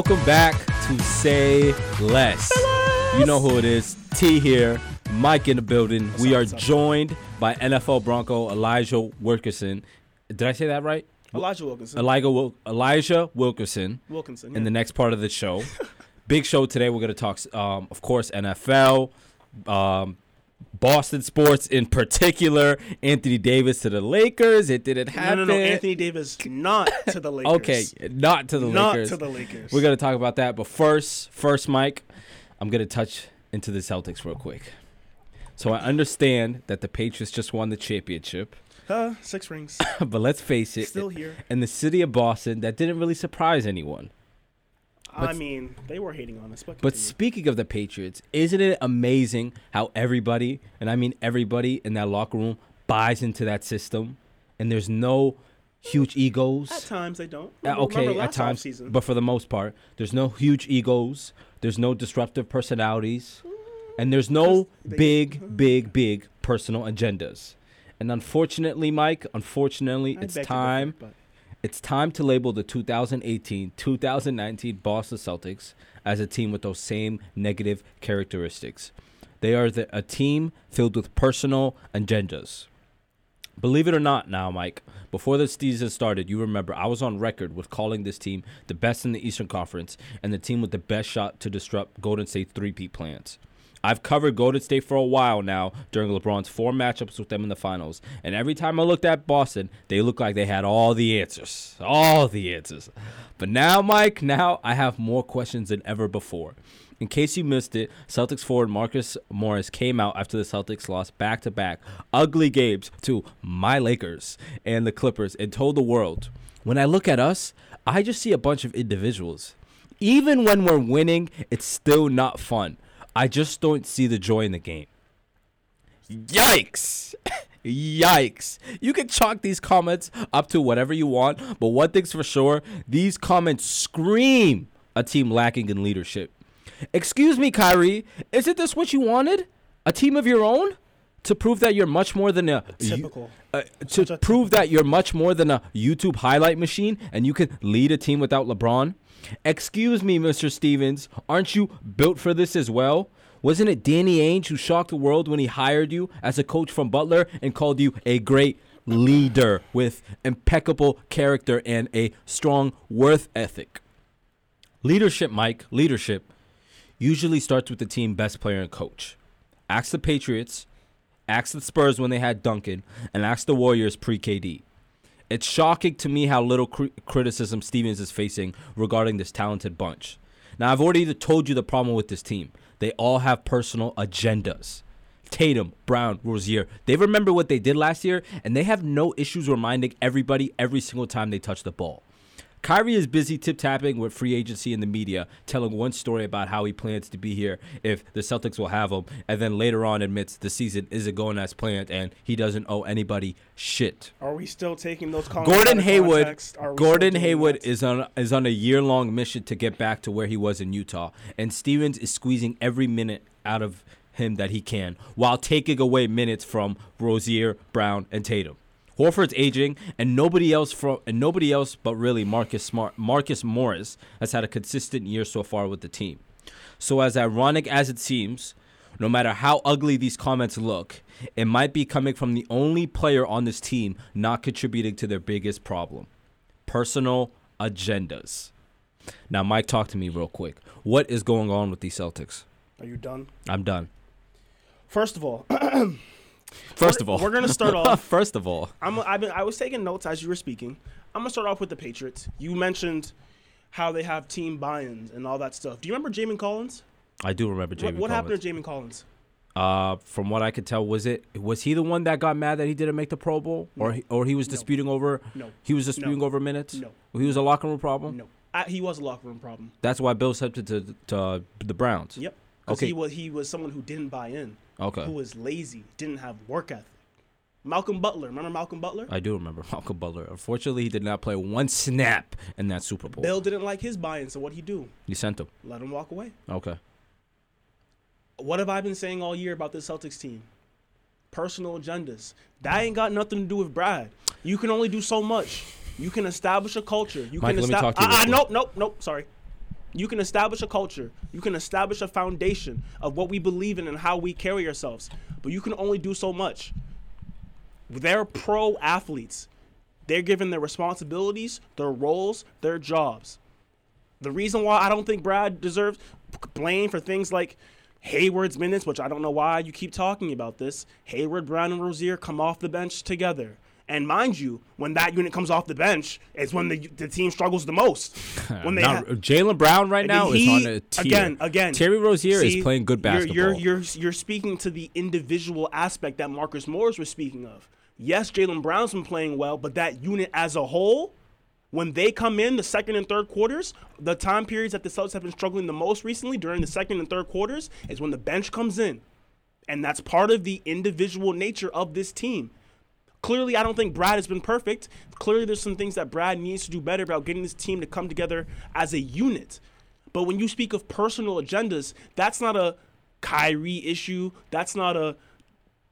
Welcome back to Say Less. You know who it is. T here, Mike in the building. we up, are what's up? joined by NFL Bronco Elijah Wilkerson. Did I say that right? Elijah Wilkerson. Elijah, Wil- Elijah Wilkerson Wilkinson. in the next part of the show. Big show today. We're going to talk, um, of course, NFL, um, Boston sports in particular. Anthony Davis to the Lakers. It didn't happen. no, no. Anthony Davis not to the Lakers. Okay, not to the Not Lakers. to the Lakers. We're gonna talk about that, but first, first, Mike, I'm gonna touch into the Celtics real quick. So I understand that the Patriots just won the championship, uh, six rings. but let's face it, Still here. in the city of Boston, that didn't really surprise anyone. I mean, they were hating on us, but, But speaking of the Patriots, isn't it amazing how everybody, and I mean everybody in that locker room, buys into that system, and there's no huge egos. at times they don't. Uh, Remember- okay, at times, offseason? but for the most part, there's no huge egos. There's no disruptive personalities, and there's no They- big, big, big personal agendas. And unfortunately, Mike, unfortunately, I it's time. but It's time to label the 2018-2019 Boston Celtics as a team with those same negative characteristics. They are the, a team filled with personal agendas. Believe it or not, now, Mike, before the season started, you remember I was on record with calling this team the best in the Eastern Conference and the team with the best shot to disrupt Golden State's three-peat plans. I've covered Golden State for a while now during LeBron's four matchups with them in the finals, and every time I looked at Boston, they looked like they had all the answers. All the answers. But now, Mike, now I have more questions than ever before. In case you missed it, Celtics forward Marcus Morris came out after the Celtics lost back to back ugly games to my Lakers and the Clippers and told the world, when I look at us, I just see a bunch of individuals. Even when we're winning, it's still not fun. I just don't see the joy in the game. Yikes! Yikes. You can chalk these comments up to whatever you want, but one thing's for sure these comments scream a team lacking in leadership. Excuse me, Kyrie, isn't this what you wanted? A team of your own? To prove that you're much more than a. typical. uh, to a prove that you're much more than a YouTube highlight machine and you can lead a team without LeBron? Excuse me, Mr. Stevens, aren't you built for this as well? Wasn't it Danny Ainge who shocked the world when he hired you as a coach from Butler and called you a great leader with impeccable character and a strong worth ethic? Leadership, Mike, leadership usually starts with the team best player and coach. Ask the Patriots, ask the Spurs when they had Duncan, and ask the Warriors pre KD. It's shocking to me how little cri- criticism Stevens is facing regarding this talented bunch. Now, I've already told you the problem with this team. They all have personal agendas. Tatum, Brown, Rozier, they remember what they did last year, and they have no issues reminding everybody every single time they touch the ball. Kyrie is busy tip tapping with free agency and the media, telling one story about how he plans to be here if the Celtics will have him, and then later on admits the season isn't going as planned and he doesn't owe anybody shit. Are we still taking those comments? out Gordon of Hayward, context? Are we Gordon still doing Hayward that? is on is on a year long mission to get back to where he was in Utah, and Stevens is squeezing every minute out of him that he can, while taking away minutes from Rozier, Brown, and Tatum. Horford's aging, and nobody else from and nobody else but really Marcus Smart, Marcus Morris has had a consistent year so far with the team. So as ironic as it seems, no matter how ugly these comments look, it might be coming from the only player on this team not contributing to their biggest problem personal agendas. Now, Mike, talk to me real quick. What is going on with these Celtics? Are you done? I'm done. First of all, First of all, we're gonna start off. First of all, I'm, I've been, I was taking notes as you were speaking. I'm gonna start off with the Patriots. You mentioned how they have team buy-ins and all that stuff. Do you remember Jamie Collins? I do remember What, Jamie. what happened to Jamie Collins? Uh, from what I could tell, was it was he the one that got mad that he didn't make the Pro Bowl, or he, or he was No. disputing over? No. He was disputing No. over minutes. No. He was a locker room problem. No, uh, he was a locker room problem. That's why Bill sent to to uh, the Browns. Yep. Okay. he was he was someone who didn't buy in, Okay. who was lazy, didn't have work ethic. Malcolm Butler, remember Malcolm Butler? I do remember Malcolm Butler. Unfortunately, he did not play one snap in that Super Bowl. Bill didn't like his buy-in, so what'd he do? He sent him. Let him walk away. Okay. What have I been saying all year about this Celtics team? Personal agendas. That ain't got nothing to do with Brad. You can only do so much. You can establish a culture. You Mike, can establish. me esta- talk to you ah, nope, nope, nope. Sorry. You can establish a culture. You can establish a foundation of what we believe in and how we carry ourselves. But you can only do so much. They're pro athletes. They're given their responsibilities, their roles, their jobs. The reason why I don't think Brad deserves blame for things like Hayward's minutes, which I don't know why you keep talking about this. Hayward, Brown, and Rozier come off the bench together. And mind you, when that unit comes off the bench, is when the, the team struggles the most. When they ha- Jaylen Brown right now is on a tier. again, again. Terry Rozier See, is playing good you're- basketball. You're, you're you're speaking to the individual aspect that Marcus Morris was speaking of. Yes, Jaylen Brown's been playing well, but that unit as a whole, when they come in the second and third quarters, the time periods that the Celtics have been struggling the most recently during the second and third quarters is when the bench comes in, and that's part of the individual nature of this team. Clearly, I don't think Brad has been perfect. Clearly, there's some things that Brad needs to do better about getting this team to come together as a unit. But when you speak of personal agendas, that's not a Kyrie issue. That's not a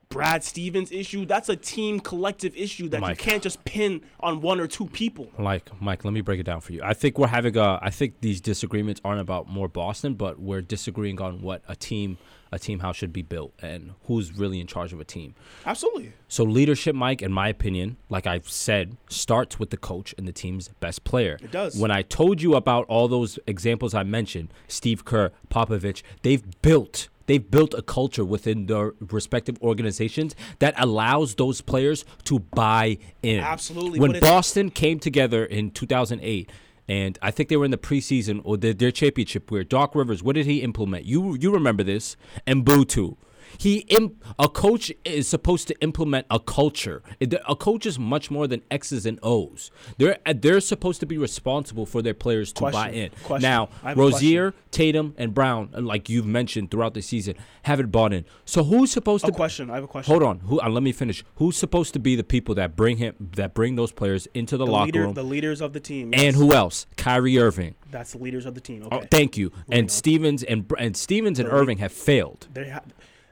Brad Stevens issue. That's a team collective issue that Mike. you can't just pin on one or two people. Like Mike, let me break it down for you. I think we're having a. I think these disagreements aren't about more Boston, but we're disagreeing on what a team, a team house should be built and who's really in charge of a team. Absolutely. So leadership, Mike, in my opinion, like I've said, starts with the coach and the team's best player. It does. When I told you about all those examples I mentioned, Steve Kerr, Popovich, they've built they've built a culture within their respective organizations that allows those players to buy in. Absolutely, When Boston came together in 2008 and I think they were in the preseason or their, their championship where Doc Rivers, what did he implement? You you remember this? Ubuntu. He imp- a coach is supposed to implement a culture. A coach is much more than X's and O's. They're uh, they're supposed to be responsible for their players to buy in. Question. Now, have Rozier, Tatum, and Brown, like you've mentioned throughout the season, haven't bought in. So who's supposed A to question. I have a question. Hold on. Who? Uh, let me finish. Who's supposed to be the people that bring him, that bring those players into the, The, locker leader, room? the leaders of the team. and who else? Kyrie Irving. That's the leaders of the team. Oh, Okay. thank you. And on. Stevens and and Stevens and The lead- Irving have failed. There ha-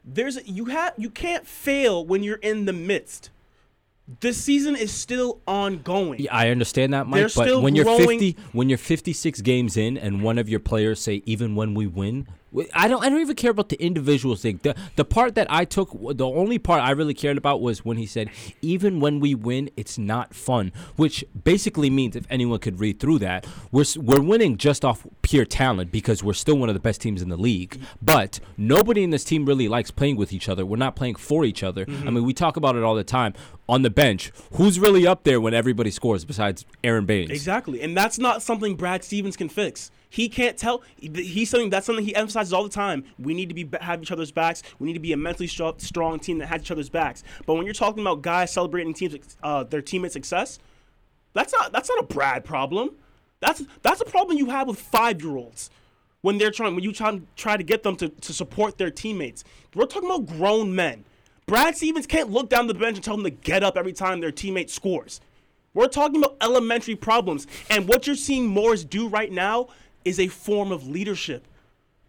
there's you have you can't fail when you're in the midst. This season is still ongoing. Yeah, I understand that, Mike. They're but when you're 50, when you're 56 games in, and one of your players say, "Even when we win," I don't. I don't even care about the individual thing. The the part that I took, the only part I really cared about was when he said, "Even when we win, it's not fun," which basically means, if anyone could read through that, we're we're winning just off pure talent because we're still one of the best teams in the league. But nobody in this team really likes playing with each other. We're not playing for each other. I mean, we talk about it all the time on the bench. Who's really up there when everybody scores besides Aron Baynes? Exactly, and that's not something Brad Stevens can fix. He can't tell. He's something that's something he emphasizes all the time. We need to be have each other's backs. We need to be a mentally strong team that has each other's backs. But when you're talking about guys celebrating teams, uh, their teammates' success, that's not that's not a Brad problem. That's that's a problem you have with five year olds when they're trying when you try try to get them to, to support their teammates. We're talking about grown men. Brad Stevens can't look down the bench and tell them to get up every time their teammate scores. We're talking about elementary problems. And what you're seeing Morris do right now is a form of leadership.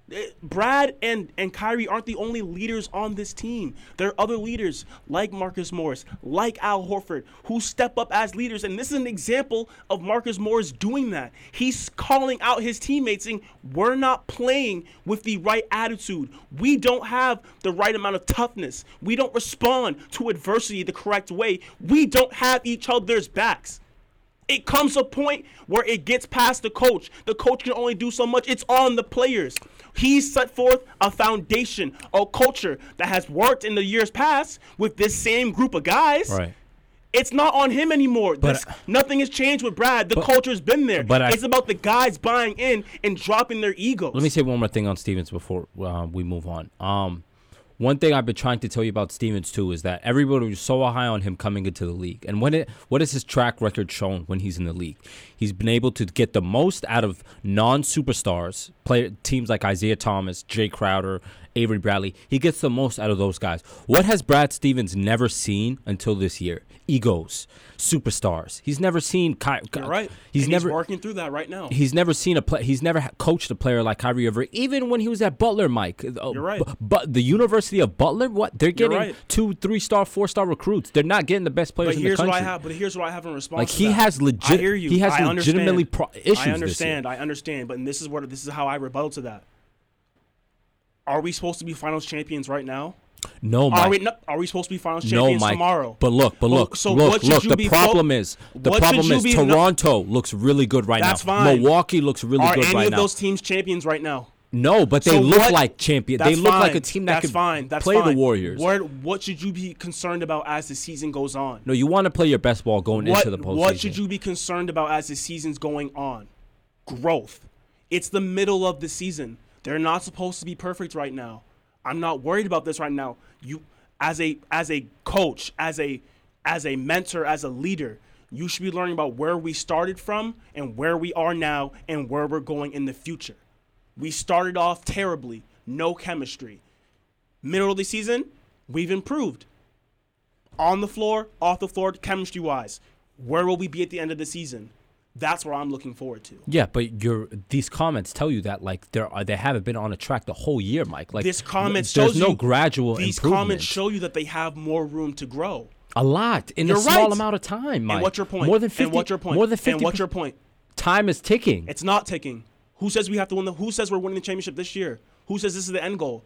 Eh, Brad and, and Kyrie aren't the only leaders on this team. There are other leaders like Marcus Morris, like Al Horford, who step up as leaders. And this is an example of Marcus Morris doing that. He's calling out his teammates saying, We're not playing with the right attitude. We don't have the right amount of toughness. We don't respond to adversity the correct way. We don't have each other's backs. It comes a point where it gets past the coach. The coach can only do so much. It's on the players. He's set forth a foundation, a culture that has worked in the years past with this same group of guys. Right. It's not on him anymore. I- nothing has changed with Brad. The culture's been there. but I- it's about the guys buying in and dropping their egos. Let me say one more thing on Stevens before uh, we move on. Um, one thing I've been trying to tell you about Stevens too is that everybody was so high on him coming into the league, and when it what has his track record shown when he's in the league? He's been able to get the most out of non-superstars, play teams like Isaiah Thomas, Jae Crowder, Avery Bradley. He gets the most out of those guys. What has Brad Stevens never seen until this year? Egos, superstars. He's never seen. Ky- You're right. He's And never. he's working through that right now. He's never seen a play. He's never ha- coached a player like Kyrie Irving, even when he was at Butler. Mike, Uh, You're right. But the University of Butler, what they're getting right. two, three star, four star recruits. They're not getting the best players But in here's the what. I have. But here's what I have in response. Like he has I legit. hear you. He has I legitimately pro- issues. I understand. I understand. But this is what this is how I rebuttal to that. Are we supposed to be finals champions right now? No, Are Mike. we? No, are we supposed to be finals no, champions Mike. tomorrow? But look, but look, so look, look. The problem fo- is the problem is be- no- Toronto looks really good right That's now. fine. Milwaukee looks really are good right now. Are any of those teams champions right now? no, but they So look what- like champion. They look like a team that That's could fine. That's play fine. the Warriors. What What should you be concerned about as the season goes on? No, you want to play your best ball going what, into the postseason. what should you be concerned about as the season's going on? Growth. It's the middle of the season. They're not supposed to be perfect right now. I'm not worried about this right now. You as a as a coach, as a as a mentor, as a leader, you should be learning about where we started from and where we are now and where we're going in the future. We started off terribly, no chemistry. Middle of the season, we've improved. On the floor, off the floor, chemistry wise. Where will we be at the end of the season? That's where I'm looking forward to. Yeah, but your these comments tell you that like there are they haven't been on a track the whole year, Mike. Like This comment there's shows no you gradual These comments show you that they have more room to grow. a lot in You're a small right. amount of time, Mike. And what's your point? More than fifty. And what's your point? More than fifty. And what's your point? time is ticking. It's not ticking. Who says we have to win the? Who says we're winning the championship this year? Who says this is the end goal?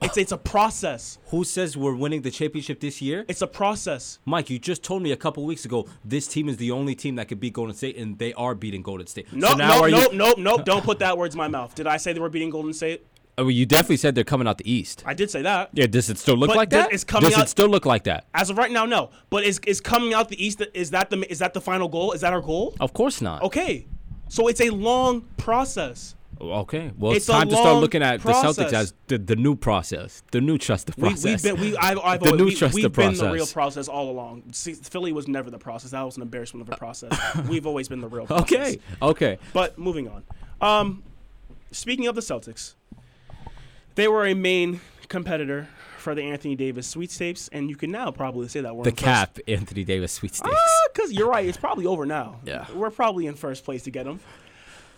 It's it's a process. Who says we're winning the championship this year? It's a process. Mike, you just told me a couple weeks ago this team is the only team that could beat Golden State, and they are beating Golden State. No, so now no, are no, you? no, no. Don't put that words in my mouth. Did I say they were beating Golden State? Oh, you definitely said they're coming out the East. I did say that. Yeah, does it still look But like that? it's coming does out- it still look like that? As of right now, no. But is is coming out the East? Is that the is that the final goal? Is that our goal? Of course not. Okay. So it's a long process. Okay. Well, it's, It's time to start looking at the Celtics as the, the new process, the new trust the process. we've been, we, I've, I've The always, new we, trust the we've been the real process. process all along. See, Philly was never the process. That was an embarrassment of a process. we've always been the real process. okay. Okay. But moving on. Um, speaking of the Celtics, they were a main competitor for the Anthony Davis sweepstakes, and you can now probably say that we're The in first- cap, Anthony Davis sweepstakes. because you're right. It's probably over now. Yeah. We're probably in first place to get him.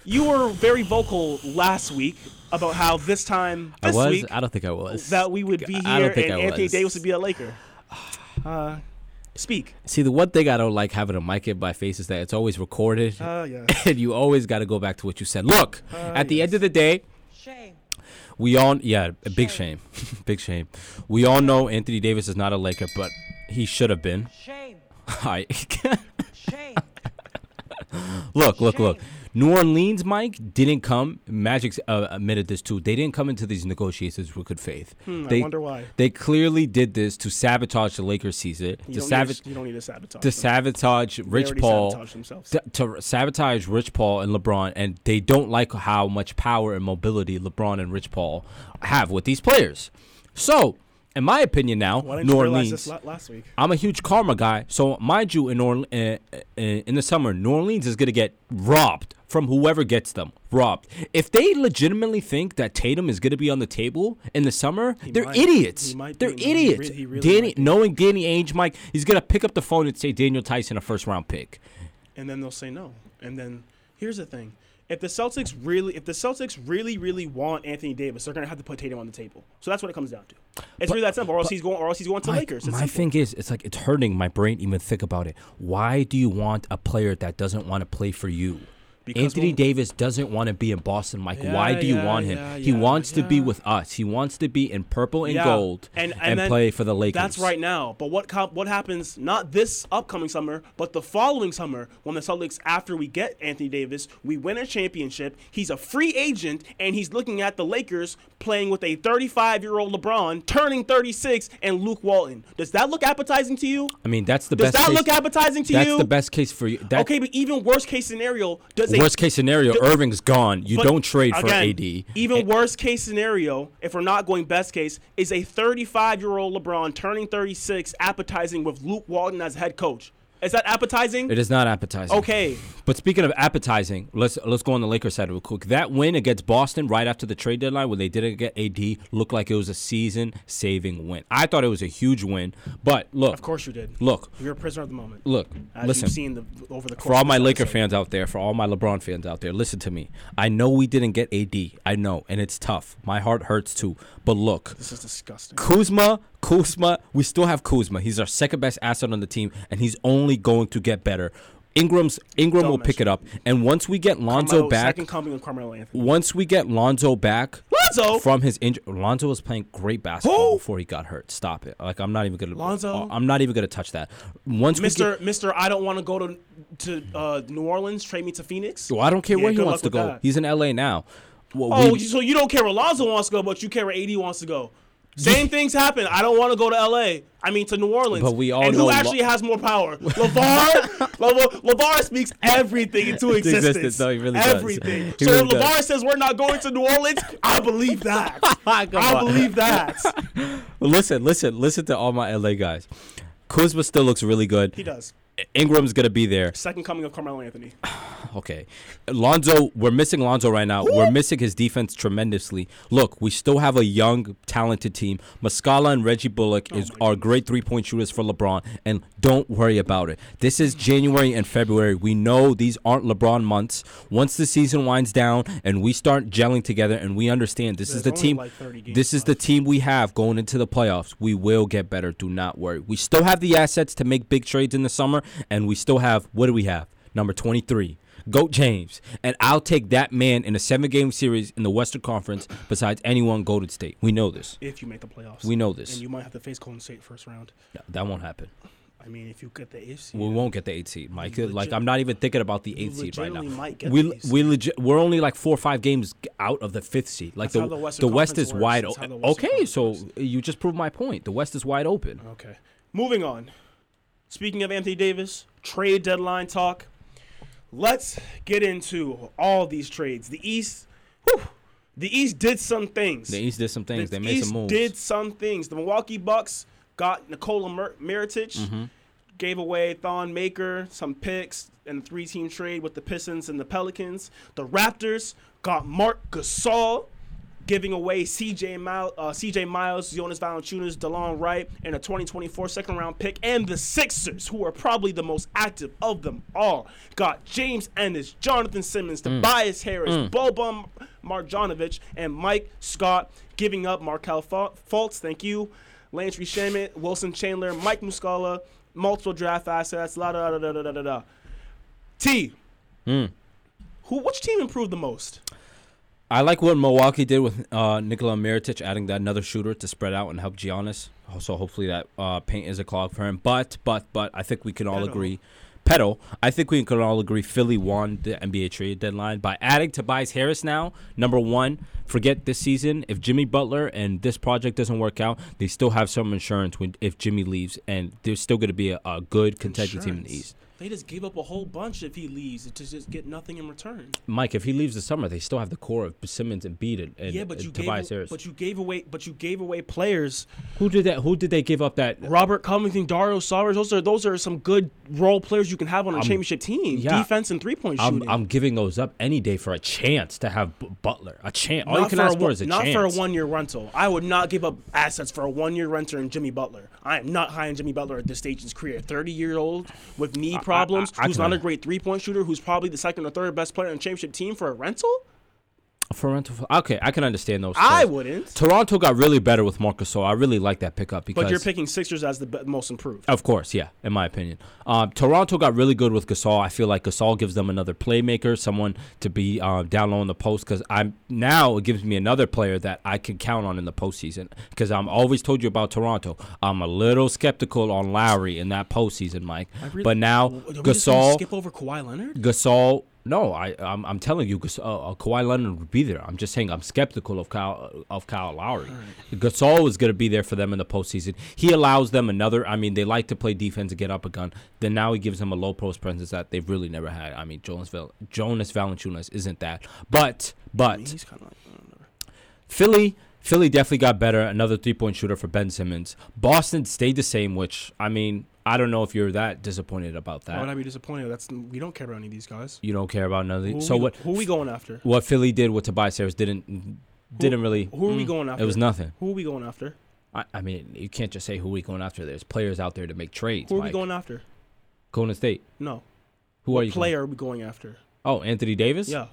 You were very vocal last week about how this time I this was. week I don't think I was. that we would be I here don't think and I Anthony was. Davis would be a Laker. Uh, speak. See, the one thing I don't like having a mic in my face is that it's always recorded, Uh, yeah. and you always got to go back to what you said. Look, at the end of the day, Shame. we all yeah, a big shame, big shame. We all know Anthony Davis is not a Laker, but he should have been. Shame. I Shame. look, look, look. New Orleans, Mike didn't come. Magic uh, admitted this too. They didn't come into these negotiations with good faith. Hmm, I they, wonder why. They clearly did this to sabotage the Lakers season. You To don't, sabotage, need you don't need to sabotage. to them. sabotage Rich Paul. to, to sabotage Rich Paul and LeBron, and they don't like how much power and mobility LeBron and Rich Paul have with these players. So, in my opinion, now New Orleans. this last week? I'm a huge karma guy, so mind you, in Orle- uh, uh, in the summer, New Orleans is gonna get robbed from whoever gets them. Robbed. If they legitimately think that Tatum is gonna be on the table in the summer, they're might. idiots. They're. Re- idiots. he really Danny, knowing Danny Ainge, Mike, he's gonna pick up the phone and say Daniel Theis and a first round pick. and then they'll say no. And then here's the thing: if the Celtics really, if the Celtics really, really want Anthony Davis, they're gonna have to put Tatum on the table. So that's what it comes down to. It's really that simple. Or else he's going, or else he's going to My, Lakers. It's my simple. thing is, it's like it's hurting my brain even think about it. Why do you want a player that doesn't want to play for you? Because Anthony when- Davis doesn't want to be in Boston, Mike. Why do you yeah, want him? yeah, he yeah, wants to be with us. He wants to be in purple and Yeah. gold and, and, and then play for the Lakers. That's right now. But what what happens not this upcoming summer, but the following summer when the Celtics after we get Anthony Davis, we win a championship. He's a free agent and he's looking at the Lakers playing with a 35-year-old LeBron turning 36 and Luke Walton. Does that look appetizing to you? I mean, that's the Does best. Does that case, look appetizing to That's you? That's the best case for you. That, okay, but even worst case scenario, does worst case scenario, Th- Irving's gone. You don't trade for again, AD. Even And- worst case scenario, if we're not going best case, is a 35 year old LeBron turning 36, appetizing with Luke Walton as head coach. Is that appetizing? It is not appetizing. Okay. But speaking of appetizing, let's let's go on the Lakers side real quick. That win against Boston right after the trade deadline, when they didn't get AD, looked like it was a season-saving win. I thought it was a huge win, but look, Of course you did. look, You're a prisoner of the moment. look. As listen, you've seen the, over the course for all my Laker episode. fans out there, for all my LeBron fans out there, listen to me. I know we didn't get AD. I know, and it's tough. My heart hurts too. But look, This is disgusting. Kuzma, Kuzma, we still have Kuzma. He's our second best asset on the team, and he's only going to get better. Ingram's Ingram Don't will pick it up, and once we get Lonzo Carmelo- back, Second coming of Carmelo Anthony. once we get Lonzo back Lonzo. from his injury, Lonzo was playing great basketball Who? before he got hurt. Stop it! Like I'm not even gonna. Lonzo? I'm not even gonna touch that. Once Mister, get, Mister, I don't want to go to to uh, New Orleans. Trade me to Phoenix. well, I don't care Yeah, where he wants to go. that. He's in LA now. Well, Oh, we- so you don't care where Lonzo wants to go, but you care where AD wants to go. Same things happen. I don't want to go to LA. I mean to New Orleans. But we all and know who actually has more power? LeVar. Le- LeVar speaks everything into existence. existence. No, he really does. everything. He so really if LeVar does. says we're not going to New Orleans, I believe that. I on. believe that. listen, listen, listen to all my LA guys. Kuzma still looks really good. He does. Ingram's gonna be there. Second coming of Carmelo Anthony. Okay. Lonzo, we're missing Lonzo right now. We're missing his defense tremendously. Look, we still have a young, talented team. Muscala and Reggie Bullock oh is are great three point shooters for LeBron, and don't worry about it. This is January and February. We know these aren't LeBron months. Once the season winds down and we start gelling together and we understand this is the team like 30 games this is the team we have going into the playoffs. We will get better. Do not worry. We still have the assets to make big trades in the summer, and we still have what do we have? Number 23. Goat James. And I'll take that man in a seven game series in the Western Conference besides anyone Golden State. We know this. If you make the playoffs. We know this. And you might have to face Golden State first round. No, that won't happen. I mean, if you get the AFC. We won't get the eight seed, Mike. You like I'm not even thinking about the you eight seed right now. We the we seed. legit we're only like four or five games out of the fifth seed. Like how the the West is works. wide open. Okay, so works. you just proved my point. The West is wide open. Okay. Moving on. Speaking of Anthony Davis, trade deadline talk. Let's get into all these trades. The East, whew, the East did some things. The East did some things. The they made East some moves. did some things. The Milwaukee Bucks got Nikola Mer- Mirotic, Mm-hmm. gave away Thon Maker, some picks, and a three-team trade with the Pistons and the Pelicans. The Raptors got Marc Gasol, giving away CJ Miles, uh, CJ Miles, Jonas Valanciunas, Delon Wright, and a 2024 second-round pick. And the Sixers, who are probably the most active of them all, got James Ennis, Jonathan Simmons, Mm. Tobias Harris, Boban Marjanovic, and Mike Scott, giving up Markelle Fultz, thank you, Landry Shamet, Wilson Chandler, Mike Muscala, multiple draft assets, la da da da da da da da. T. Mm. Who? Which team improved the most? I like what Milwaukee did with uh, Nikola Mirotic, adding that another shooter to spread out and help Giannis. So hopefully that uh, paint is a clog for him. But but but I think we can all agree. Pedo, I think we can all agree Philly won the NBA trade deadline by adding Tobias Harris now. Number one, forget this season. If Jimmy Butler and this project doesn't work out, they still have some insurance when if Jimmy leaves, and there's still going to be a, a good contending team in the East. They just gave up a whole bunch if he leaves to just get nothing in return. Mike, if he leaves this summer, they still have the core of Simmons and Beat and, and, yeah, but and you Tobias gave Harris. but you gave away but you gave away players. Who did that? Who did they give up that? Robert Covington, Dario Saric, those are those are some good role players you can have on a championship team. yeah. Defense and three point I'm, shooting. I'm giving those up any day for a chance to have B- Butler. A chance. All you Not can for a ask for is a not chance. for a one year rental. I would not give up assets for a one year renter in Jimmy Butler. I am not high on Jimmy Butler at this stage in his career. Thirty year old with knee problems, I who's not a great three point shooter, who's probably the second or third best player on the championship team for a rental. For rental. Okay, I can understand those. I wouldn't. Toronto got really better with Marcus, so I really like that pickup because. But you're picking Sixers as the be- most improved. Of course, yeah, in my opinion. Um, Toronto got really good with Gasol. I feel like Gasol gives them another playmaker, someone to be uh, down low in the post. Because I'm now it gives me another player that I can count on in the postseason. Because I'm always told you about Toronto. I'm a little skeptical on Lowry in that postseason, Mike. Really- but now Are we just gonna Gasol, skip over Kawhi Leonard. Gasol. No, I I'm, I'm telling you, Gas- uh, uh, Kawhi Leonard would be there. I'm just saying I'm skeptical of Kyle of Kyle Lowry. Gasol is going to be there for them in the postseason. He allows them another. I mean, they like to play defense and get up a gun. Then now he gives them a low post presence that they've really never had. I mean, Jonas Val- Jonas Valanciunas isn't that, but but He's kind of like. I don't know. Philly. Philly definitely got better. Another three point shooter for Ben Simmons. Boston stayed the same, which I mean, I don't know if you're that disappointed about that. Why would I be disappointed? That's we don't care about any of these guys. You don't care about none of Who. So we, what? Who are we going after? What Philly did with Tobias Harris didn't didn't really. Who are we mm, going after? It was nothing. Who are we going after? I, I mean, you can't just say who are we going after. There's players out there to make trades. Who are Mike. we going after? Golden State. No. Who what are you? going- player are we going after? Oh, Anthony Davis. Yeah.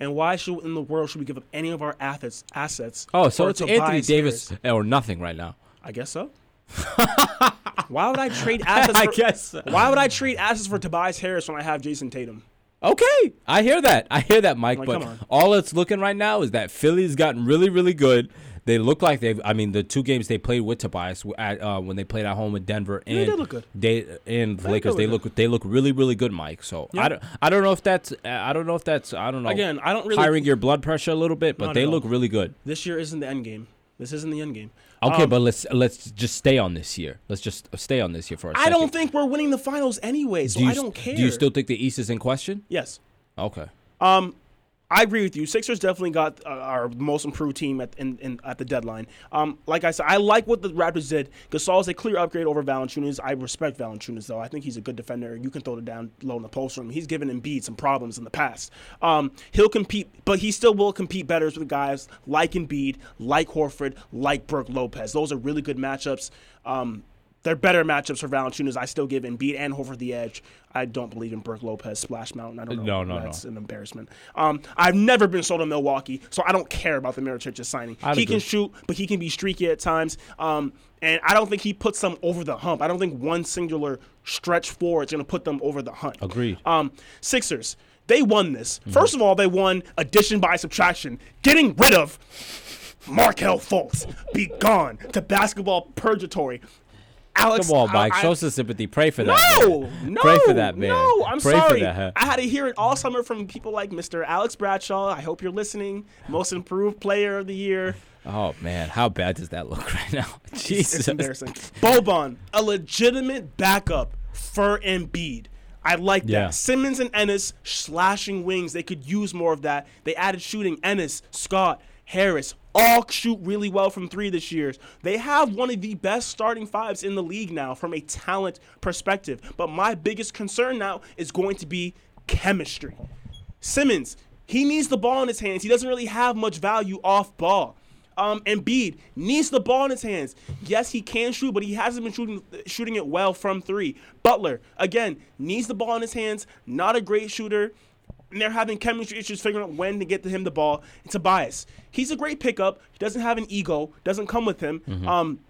And why should in the world should we give up any of our assets assets? Oh, so it's Anthony Davis Harris? or nothing right now. I guess so. why would I trade assets? I For, guess. Why would I trade assets for Tobias Harris when I have Jayson Tatum? Okay, I hear that. I hear that, Mike. Like, but all it's looking right now is that Philly's gotten really, really good. They look like they've. I mean, the two games they played with Tobias at, uh, when they played at home with Denver and they look good. They and the They Lakers. They look look. They look really, really good, Mike. So Yeah. I don't. I don't know if that's. I don't know if that's. I don't know. Again, I don't really. hiring your blood pressure a little bit, but Not they look really good. This year isn't the end game. This isn't the end game. Okay, Um, but let's let's just stay on this year. Let's just stay on this year for a I second. I don't think we're winning the finals anyway, so Do you I don't care. Do you still think the East is in question? Yes. Okay. Um, I agree with you. Sixers definitely got uh, our most improved team at in, in, at the deadline. Um, like I said, I like what the Raptors did. Gasol is a clear upgrade over Valanciunas. I respect Valanciunas though. I think he's a good defender. You can throw it down low in the post room. He's given Embiid some problems in the past. Um, he'll compete, but he still will compete better with guys like Embiid, like Horford, like Brook Lopez. Those are really good matchups. Um, they're better matchups for Valanciunas. I still give Embiid and Horford the edge. I don't believe in Brook Lopez Splash Mountain. I don't know. No, no, That's an embarrassment. Um, I've never been sold on Milwaukee, so I don't care about the Mirotic signing. I'd he agree. can shoot, but he can be streaky at times. Um, and I don't think he puts them over the hump. I don't think one singular stretch forward is going to put them over the hump. Agreed. Um, Sixers, they won this. First of all, they won addition by subtraction, getting rid of Markelle Fultz. Be gone to basketball purgatory. Alex, Come on, Mike. I- I- Show some sympathy. Pray for that. no, man. no, Pray for that man. No, I'm Pray sorry. I had to hear it all summer from people like Mr. Alex Bradshaw. I hope you're listening. Most improved player of the year. Oh man, how bad does that look right now? Jesus. It's embarrassing. Boban, a legitimate backup for Embiid. I like that. Yeah. Simmons and Ennis slashing wings. They could use more of that. They added shooting. Ennis, Scott, Harris, all shoot really well from three this year. They have one of the best starting fives in the league now from a talent perspective. But my biggest concern now is going to be chemistry. Simmons, he needs the ball in his hands. He doesn't really have much value off ball. Um, Embiid needs the ball in his hands. Yes, he can shoot, but he hasn't been shooting shooting it well from three. Butler again needs the ball in his hands. Not a great shooter. And they're having chemistry issues figuring out when to get to him the ball. It's a bias. he's a great pickup. He doesn't have an ego. Doesn't come with him. Um,